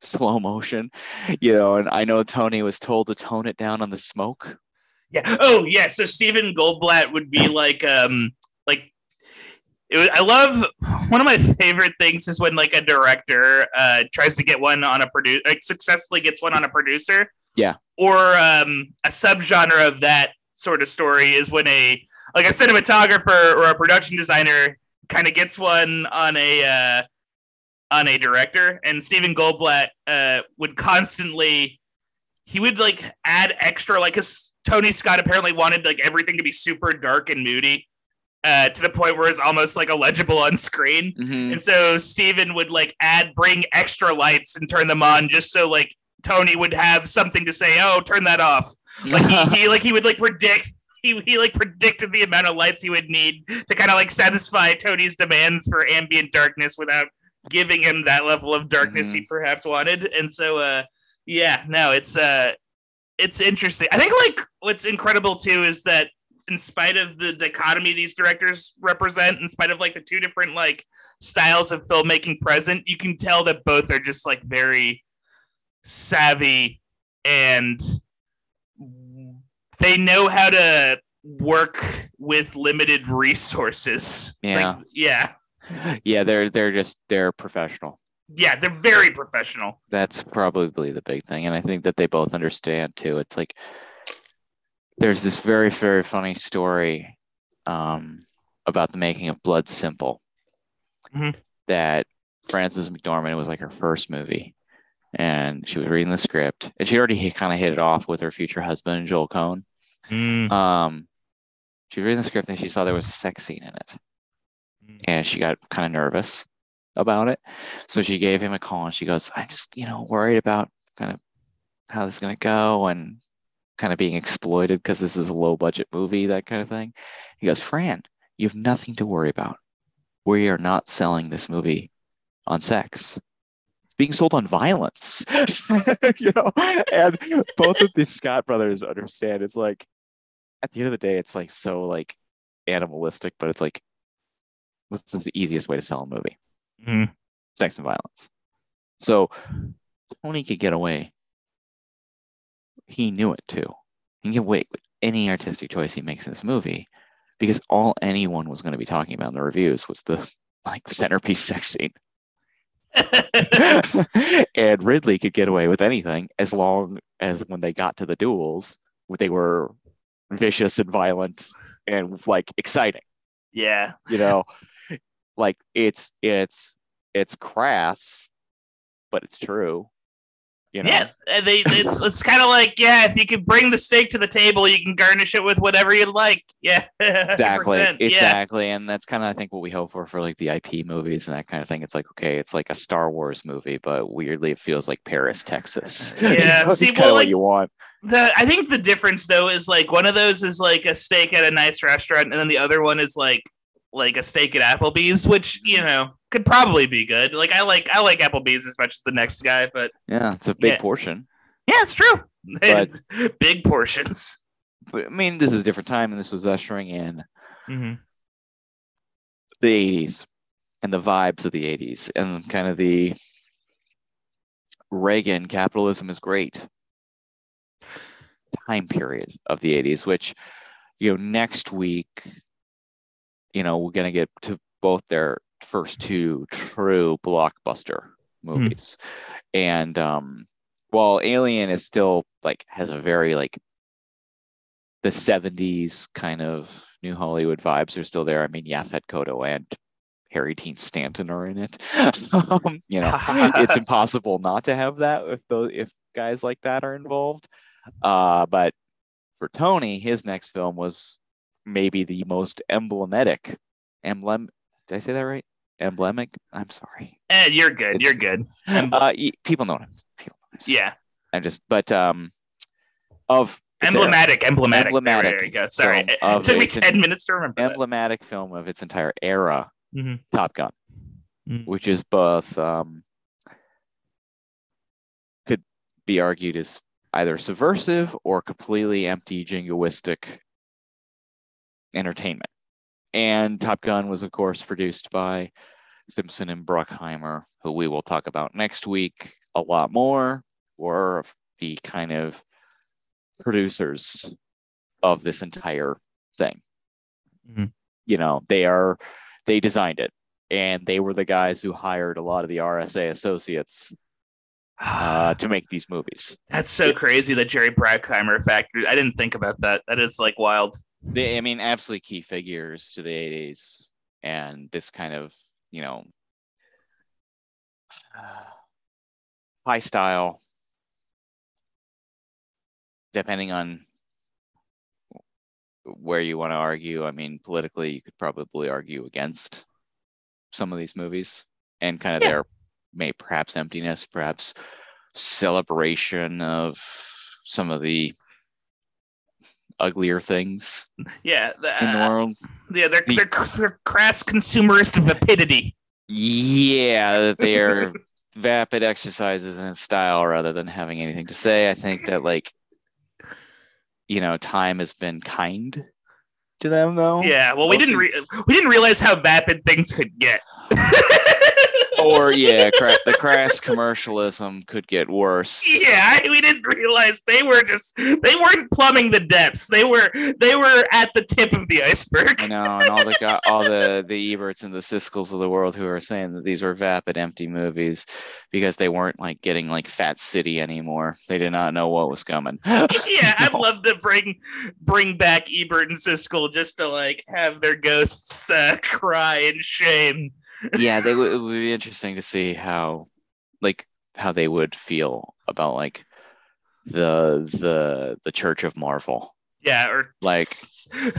slow motion you know and i know tony was told to tone it down on the smoke Yeah. Oh, yeah. So Stephen Goldblatt would be like, um, like, it was, I love one of my favorite things is when like a director uh tries to get one on a producer, like successfully gets one on a producer. Yeah. Or um, a subgenre of that sort of story is when a like a cinematographer or a production designer kind of gets one on a uh, on a director, and Stephen Goldblatt uh, would constantly he would like add extra like cause Tony Scott apparently wanted like everything to be super dark and moody uh, to the point where it's almost like illegible on screen. Mhm. And so Stephen would like add bring extra lights and turn them on just so like Tony would have something to say, oh, turn that off. Like he, he like he would like predict he, he like predicted the amount of lights he would need to kind of like satisfy Tony's demands for ambient darkness without giving him that level of darkness he perhaps wanted. And so uh yeah, no, it's uh it's interesting. I think like what's incredible too is that in spite of the dichotomy these directors represent, in spite of like the two different like styles of filmmaking present, you can tell that both are just like very savvy and they know how to work with limited resources. Yeah. Like, yeah. Yeah, they're they're just they're professional. Yeah, they're very professional. That's probably the big thing, and I think that they both understand too. It's like there's this very very funny story um, about the making of Blood Simple Mhm. that Frances McDormand was like her first movie, and she was reading the script, and she already kind of hit it off with her future husband Joel Coen. Mm. Um, she was reading the script and she saw there was a sex scene in it, Mm. and she got kind of nervous about it. So she gave him a call and she goes, I'm just, you know, worried about kind of how this is going to go and kind of being exploited because this is a low budget movie, that kind of thing. He goes, Fran, you have nothing to worry about. We are not selling this movie on sex. It's being sold on violence. you know, and both of these Scott brothers understand it's like at the end of the day, it's like so like animalistic, but it's like what's the easiest way to sell a movie? Mhm. Sex and violence. So Tony could get away. He knew it too. He can get away with any artistic choice he makes in this movie because all anyone was going to be talking about in the reviews was the like centerpiece sex scene. and Ridley could get away with anything as long as when they got to the duels, they were vicious and violent and like exciting. Yeah. You know, like it's it's it's crass, but it's true. You know, Yeah, they it's it's kind of like yeah, if you can bring the steak to the table, you can garnish it with whatever you like. Yeah, exactly 100%. Yeah, exactly and that's kind of i think what we hope for for like the ip movies and that kind of thing it's like okay it's like a star wars movie but weirdly it feels like paris texas Yeah, You know, see, kind well, like- what you want the I think the difference though is like one of those is like a steak at a nice restaurant, and then the other one is like like a steak at Applebee's, which you know could probably be good. Like I like I like Applebee's as much as the next guy, but yeah it's a big Yeah. portion yeah, it's true. But- Big portions. but, i mean this is a different time and this was ushering in hmm the 80s and the vibes of the 80s and kind of the Reagan capitalism is great time period of the 80s which you know next week you know we're going to get to both their first two true blockbuster movies. And um while alien is still like has a very like the 70s kind of new hollywood vibes are still there. I mean yaphet kotto and harry dean stanton are in it. Um, you know it's impossible not to have that if those if guys like that are involved. Uh but for tony his next film was maybe the most emblematic emblem did i say that right emblematic i'm sorry Eh, you're good. It's- You're good. Uh people know what i'm people know what Yeah, i'm just but um of its era. emblematic, emblematic. Emblematic There, we go. Sorry, it, took me ten minutes to remember. that. emblematic film of its entire era, Mhm. Top Gun, Mhm. which is both um, could be argued as either subversive or completely empty jingoistic entertainment. And Top Gun was, of course, produced by Simpson and Bruckheimer, who we will talk about next week a lot more, were the kind of producers of this entire thing. Mhm. You know, they are they designed it and they were the guys who hired a lot of the RSA associates uh, to make these movies. That's so crazy that Jerry Bruckheimer factory. I didn't think about that. That is like wild. They, I mean, absolutely key figures to the 80s and this kind of, you know, high style, depending on where you want to argue. I mean, politically, you could probably argue against some of these movies and kind of Yeah. their may perhaps emptiness, perhaps celebration of some of the uglier things Yeah, the- in the uh, world. yeah, they're, the- they're they're crass consumerist vapidity. Yeah, that they are vapid exercises in style rather than having anything to say. I think that like you know, time has been kind to them though. Yeah, well, we didn't re- we didn't realize how vapid things could get. or yeah, cra- the crass commercialism could get worse. Yeah, I, we didn't realize they were just they weren't plumbing the depths. They were they were at the tip of the iceberg. I know, and all the all the the Eberts and the Siskel's of the world who are saying that these were vapid, empty movies because they weren't like getting like Fat City anymore. They did not know what was coming. yeah, I'd love to bring bring back Ebert and Siskel just to like have their ghosts uh, cry in shame. Yeah, they would. It would be interesting to see how, like, how they would feel about like the the the Church of Marvel. Yeah, or Like-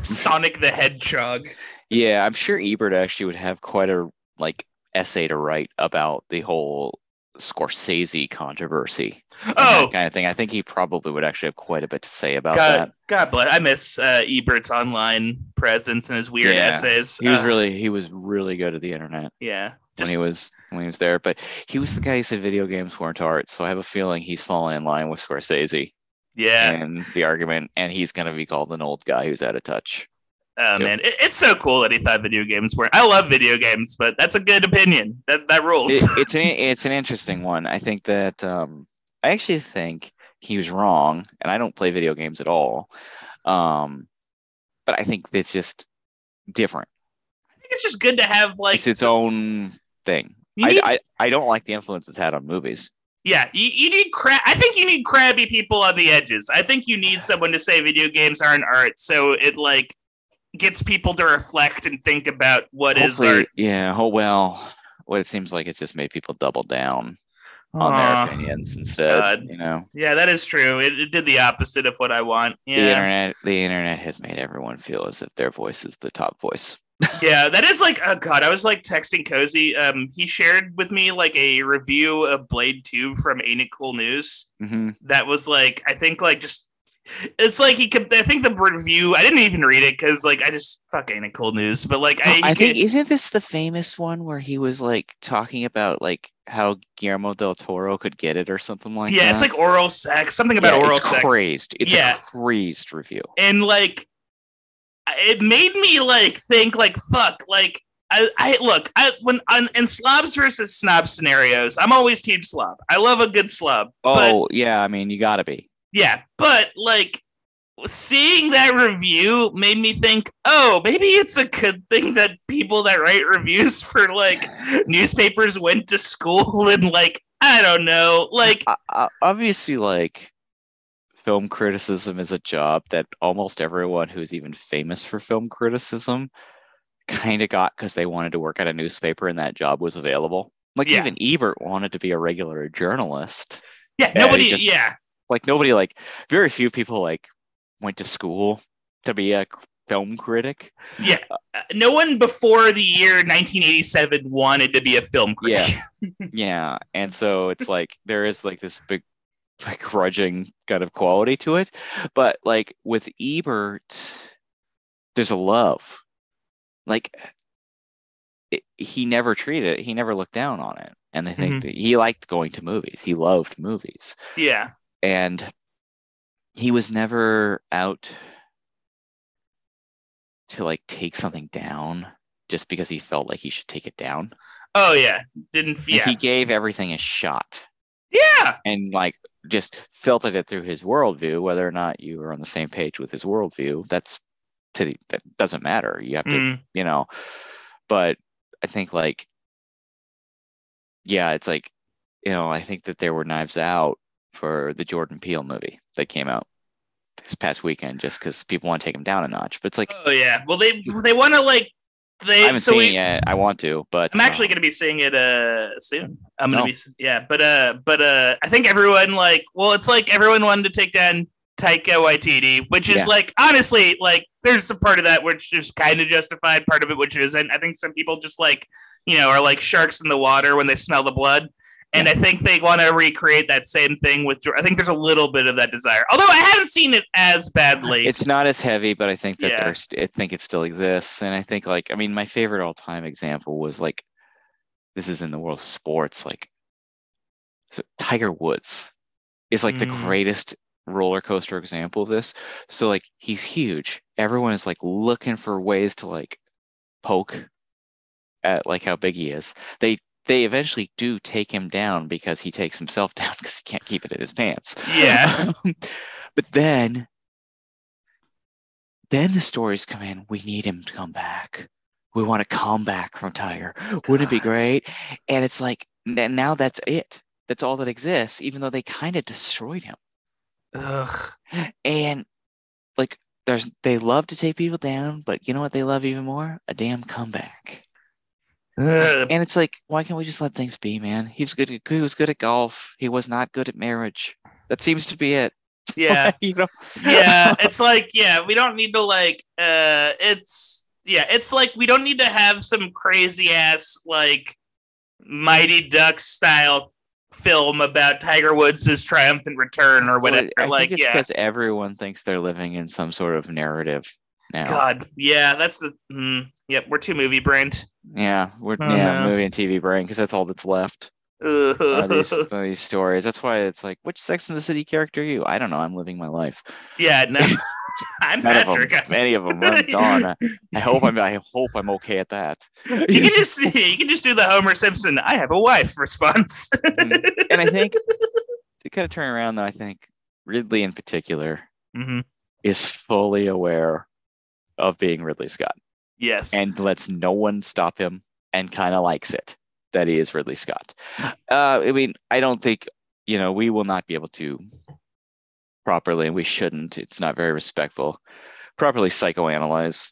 Sonic the Hedgehog. Yeah, I'm sure Ebert actually would have quite a like essay to write about the whole Scorsese controversy. Oh, kind of thing. I think he probably would actually have quite a bit to say about God, that. God bless. I miss uh, Ebert's online presence and his weird Yeah. essays. He was Uh, really he was really good at the internet yeah. when he was when he was there. But he was the guy who said video games weren't art. So I have a feeling he's falling in line with Scorsese yeah. and the argument, and he's gonna be called an old guy who's out of touch. Oh Yep. man, it, it's so cool that he thought video games were. I love video games, but that's a good opinion. That that rules. It, it's an it's an interesting one. I think that um, I actually think he was wrong, and I don't play video games at all. Um, but I think it's just different. I think it's just good to have like it's its own thing. You I, I I don't like the influence it's had on movies. Yeah, you, you need crab. I think you need crabby people on the edges. I think you need someone to say video games aren't art, so it like gets people to reflect and think about what is Hopefully, art. yeah. Oh well, what it seems like it's just made people double down on Aw. their opinions instead. God. You know, Yeah, that is true. It, it did the opposite of what I want. the internet the internet has made everyone feel as if their voice is the top voice. yeah, that is like oh god. I was like texting Cozy. Um, he shared with me like a review of Blade Two from Ain't It Cool News. hmm That was like I think like just. It's like he could. I think the review. I didn't even read it because like I just fuck ain't it cool news. But like I, I think could- isn't this the famous one where he was like talking about like how Guillermo del Toro could get it or something like yeah, that? it's like oral sex. Something about Yeah, oral it's sex. crazed. It's Yeah. a crazed review. and like it made me like think like fuck like I, I look I when on in slobs versus snob scenarios I'm always team slob I love a good slob Oh yeah, I mean you gotta be. Yeah but like seeing that review made me think oh maybe it's a good thing that people that write reviews for like newspapers went to school and like I don't know like Uh, uh, obviously, like film criticism is a job that almost everyone who's even famous for film criticism kind of got because they wanted to work at a newspaper and that job was available. Like Yeah. even Ebert wanted to be a regular journalist. yeah Yeah, nobody just- yeah Like nobody, like very few people, like went to school to be a film critic. Yeah, uh, no one before the year 1987 wanted to be a film critic. yeah yeah. and so it's like there is like this big like grudging kind of quality to it but like with ebert there's a love like it, he never treated it he never looked down on it and i think Mhm. that he liked going to movies he loved movies yeah, and he was never out to like take something down just because he felt like he should take it down. Oh yeah, didn't And yeah. he gave everything a shot. Yeah. And like just filtered it through his worldview whether or not you were on the same page with his worldview that's to the, that doesn't matter. You have to Mm, you know. But i think like yeah it's like you know i think that there were knives out for the jordan peele movie that came out this past weekend just because people want to take him down a notch but it's like oh yeah. Well, they they want to like they. i haven't so seen we, it yet i want to but I'm actually um, going to be seeing it uh soon. I'm going to No. be yeah, but uh but uh I think everyone like well it's like everyone wanted to take down Taika Waititi, which is Yeah. like honestly like there's a part of that which is kind of justified, part of it which isn't. I think some people just like you know are like sharks in the water when they smell the blood. And I think they want to recreate that same thing with. I think there's a little bit of that desire, although I haven't seen it as badly. it's not as heavy, but I think that Yeah. there's I think it still exists. And I think like I mean my favorite all time example was like this is in the world of sports, like so Tiger Woods is like the Mm. greatest roller coaster example of this. So like he's huge. Everyone is like looking for ways to like poke at like how big he is. They they eventually do take him down because he takes himself down because he can't keep it in his pants. Yeah. Um, but then, then the stories come in. We need him to come back. We want to come back from Tiger. Wouldn't it be great? And it's like now that's it. That's all that exists. Even though they kind of destroyed him. Ugh. And like there's they love to take people down, but you know what they love even more? A damn comeback. And it's like, why can't we just let things be, man? He was good. At, he was good at golf. He was not good at marriage. That seems to be it. Yeah. you know. yeah it's like yeah we don't need to like uh it's yeah it's like we don't need to have some crazy ass like mighty ducks style film about tiger woods' triumphant return or whatever I like think it's yeah because everyone thinks they're living in some sort of narrative now. god yeah that's the mm, yep we're too movie brained Yeah, we're Oh, yeah, no. movie and TV brain because that's all that's left. Are these, these stories. That's why it's like, which Sex in the City character are you? I don't know. I'm living my life. yeah no i'm None of them, many of them run gone. I, I hope I'm. I hope I'm okay at that. you can just you can just do the homer simpson i have a wife response and I think to kind of turn around, though, I think Ridley in particular Mhm. is fully aware of being Ridley Scott yes and lets no one stop him and kind of likes it that he is Ridley Scott. Uh, I mean, I don't think, you know, we will not be able to properly, and we shouldn't, it's not very respectful, properly psychoanalyze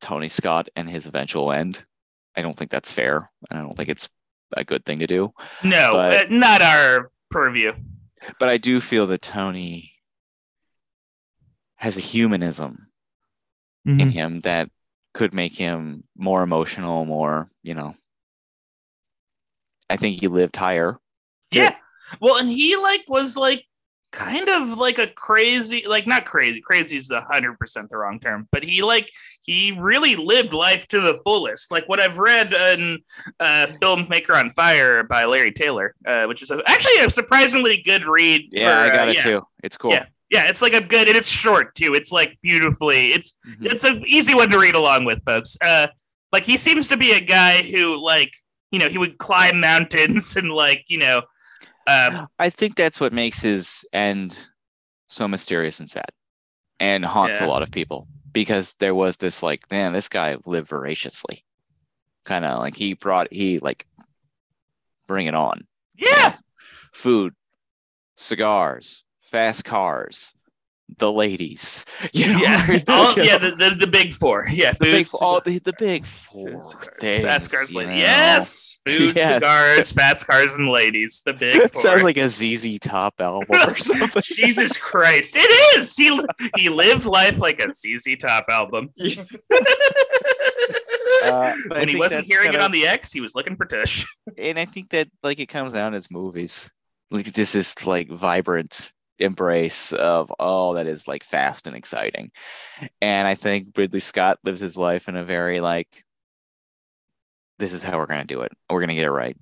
Tony Scott and his eventual end. I don't think that's fair. and I don't think it's a good thing to do. no but- uh, not our purview But I do feel that Tony has a humanism Mm-hmm. in him that could make him more emotional, more, you know. I think he lived higher. Yeah. Well, and he like was like kind of like a crazy, like not crazy. Crazy is a hundred percent the wrong term, but he like he really lived life to the fullest. Like what I've read in uh, "Filmmaker on Fire" by Larry Taylor, uh, which is a, actually a surprisingly good read. Yeah, for, I got uh, it yeah. too. It's cool. Yeah. Yeah, it's like a good, and it's short too. It's like beautifully. It's Mhm. it's an easy one to read along with, folks. Uh, like he seems to be a guy who like you know he would climb mountains and like you know. Uh, I think that's what makes his end so mysterious and sad and haunts Yeah. a lot of people because there was this like, man, this guy lived voraciously. Kind of like he brought, he like, bring it on. you yeah, know, food, cigars, fast cars, the ladies. You know, yeah, all, yeah, the, the the big four. Yeah, the big, all the, the big four things. fast cars, ladies. Yes, food, Yes. cigars, fast cars, and ladies. The big It four. sounds like a ZZ Top album or something. Jesus Christ! It is. He he lived life like a ZZ Top album. Uh, when he wasn't hearing kind it on the X, he was looking for Tish. and I think that like it comes down as movies. Like this is like vibrant embrace of all that is like fast and exciting. And I think Ridley Scott lives his life in a very like this is how we're gonna do it. We're gonna get it right.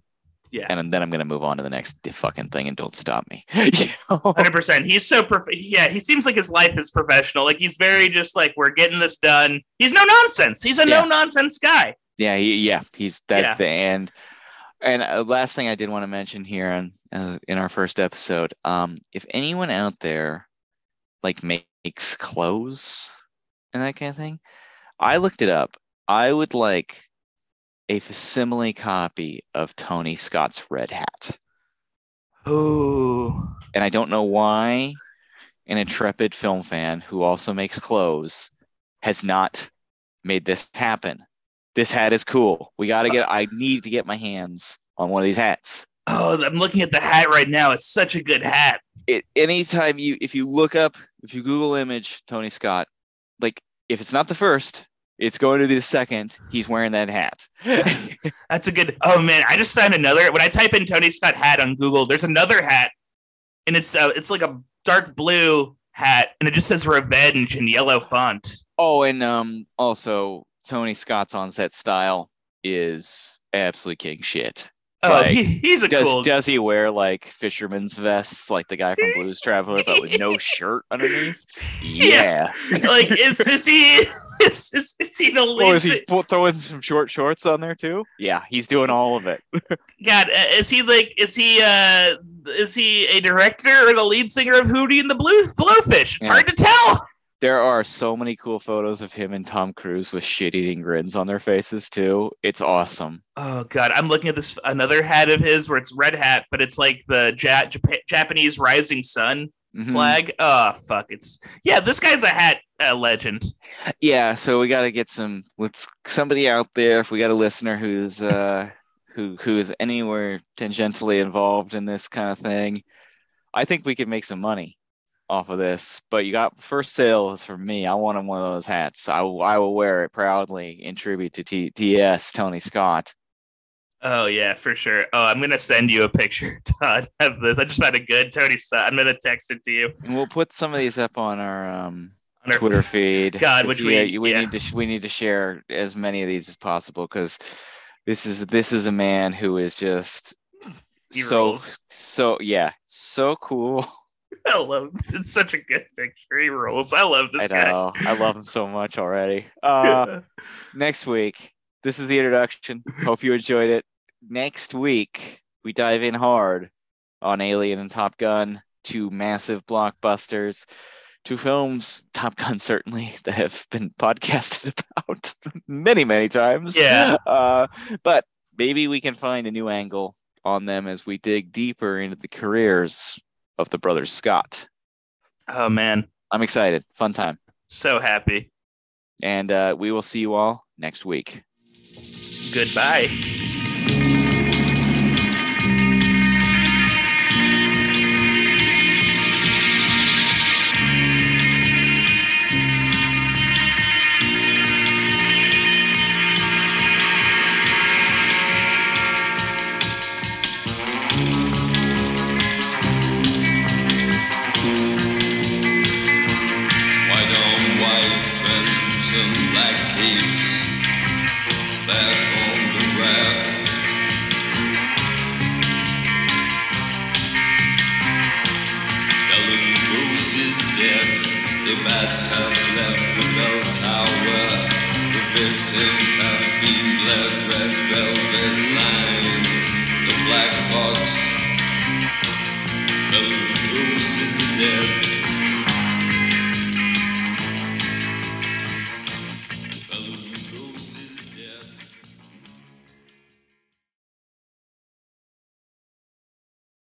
Yeah. And then I'm gonna move on to the next fucking thing and don't stop me. Hundred percent. He's so prof- yeah. He seems like his life is professional. Like he's very mm-hmm. just like we're getting this done. He's no nonsense. He's a Yeah. no nonsense guy. Yeah, he, yeah, he's that Yeah. the and and uh, last thing I did want to mention here on uh, in our first episode, um, if anyone out there like makes clothes and that kind of thing, I looked it up. I would like a facsimile copy of Tony Scott's Red Hat, Oh, and I don't know why an intrepid film fan who also makes clothes has not made this happen. This hat is cool. We got to get. I need to get my hands on one of these hats. oh, I'm looking at the hat right now. It's such a good hat. It anytime you if you look up if you Google image Tony Scott, like if it's not the first, it's going to be the second. He's wearing that hat. That's a good. Oh man, I just found another. When I type in Tony Scott hat on Google, there's another hat, and it's uh, it's like a dark blue hat, and it just says revenge in yellow font. oh, and um also Tony Scott's on-set style is absolutely king shit. Oh, Like, he, he's a Does cool. does he wear like fisherman's vests like the guy from Blues Traveler but with no shirt underneath? Yeah. Yeah. like is is he is, is, is he the Oh, lead? is he throwing some short shorts on there too? Yeah, he's doing all of it. God, uh, is he like? Is he? uh Is he a director or the lead singer of Hootie and the Blue Blowfish? It's Yeah. hard to tell. There are so many cool photos of him and Tom Cruise with shit-eating grins on their faces too. It's awesome. Oh God, I'm looking at this another hat of his where it's red hat, but it's like the ja- Jap- Japanese rising sun Mhm. flag. Oh fuck, it's yeah. This guy's a hat uh, legend. Yeah, so we got to get some. Let's somebody out there. If we got a listener who's uh who who is anywhere tangentially involved in this kind of thing, I think we could make some money off of this. But you got first sale is for me. I want him one of those hats. I will- I will wear it proudly in tribute to T- TS Tony Scott. Oh yeah, for sure. Oh, I'm gonna send you a picture, Todd, of this. I just found a good Tony. Scott. I'm gonna text it to you And we'll put some of these up on our um on our Twitter feed. God, which yeah, we- we yeah. need to we need to share as many of these as possible because this is this is a man who is just He so rules. so yeah so cool. I love. It's such a good picture. He rolls. I love this I guy. know I love him so much already. Uh, next week, this is the introduction. Hope you enjoyed it. Next week, we dive in hard on Alien and Top Gun, two massive blockbusters, two films, Top Gun certainly, that have been podcasted about many, many times. Yeah. Uh, but maybe we can find a new angle on them as we dig deeper into the careers of the brothers Scott. oh man, I'm excited. Fun time. so happy. And uh, we will see you all next week. Goodbye.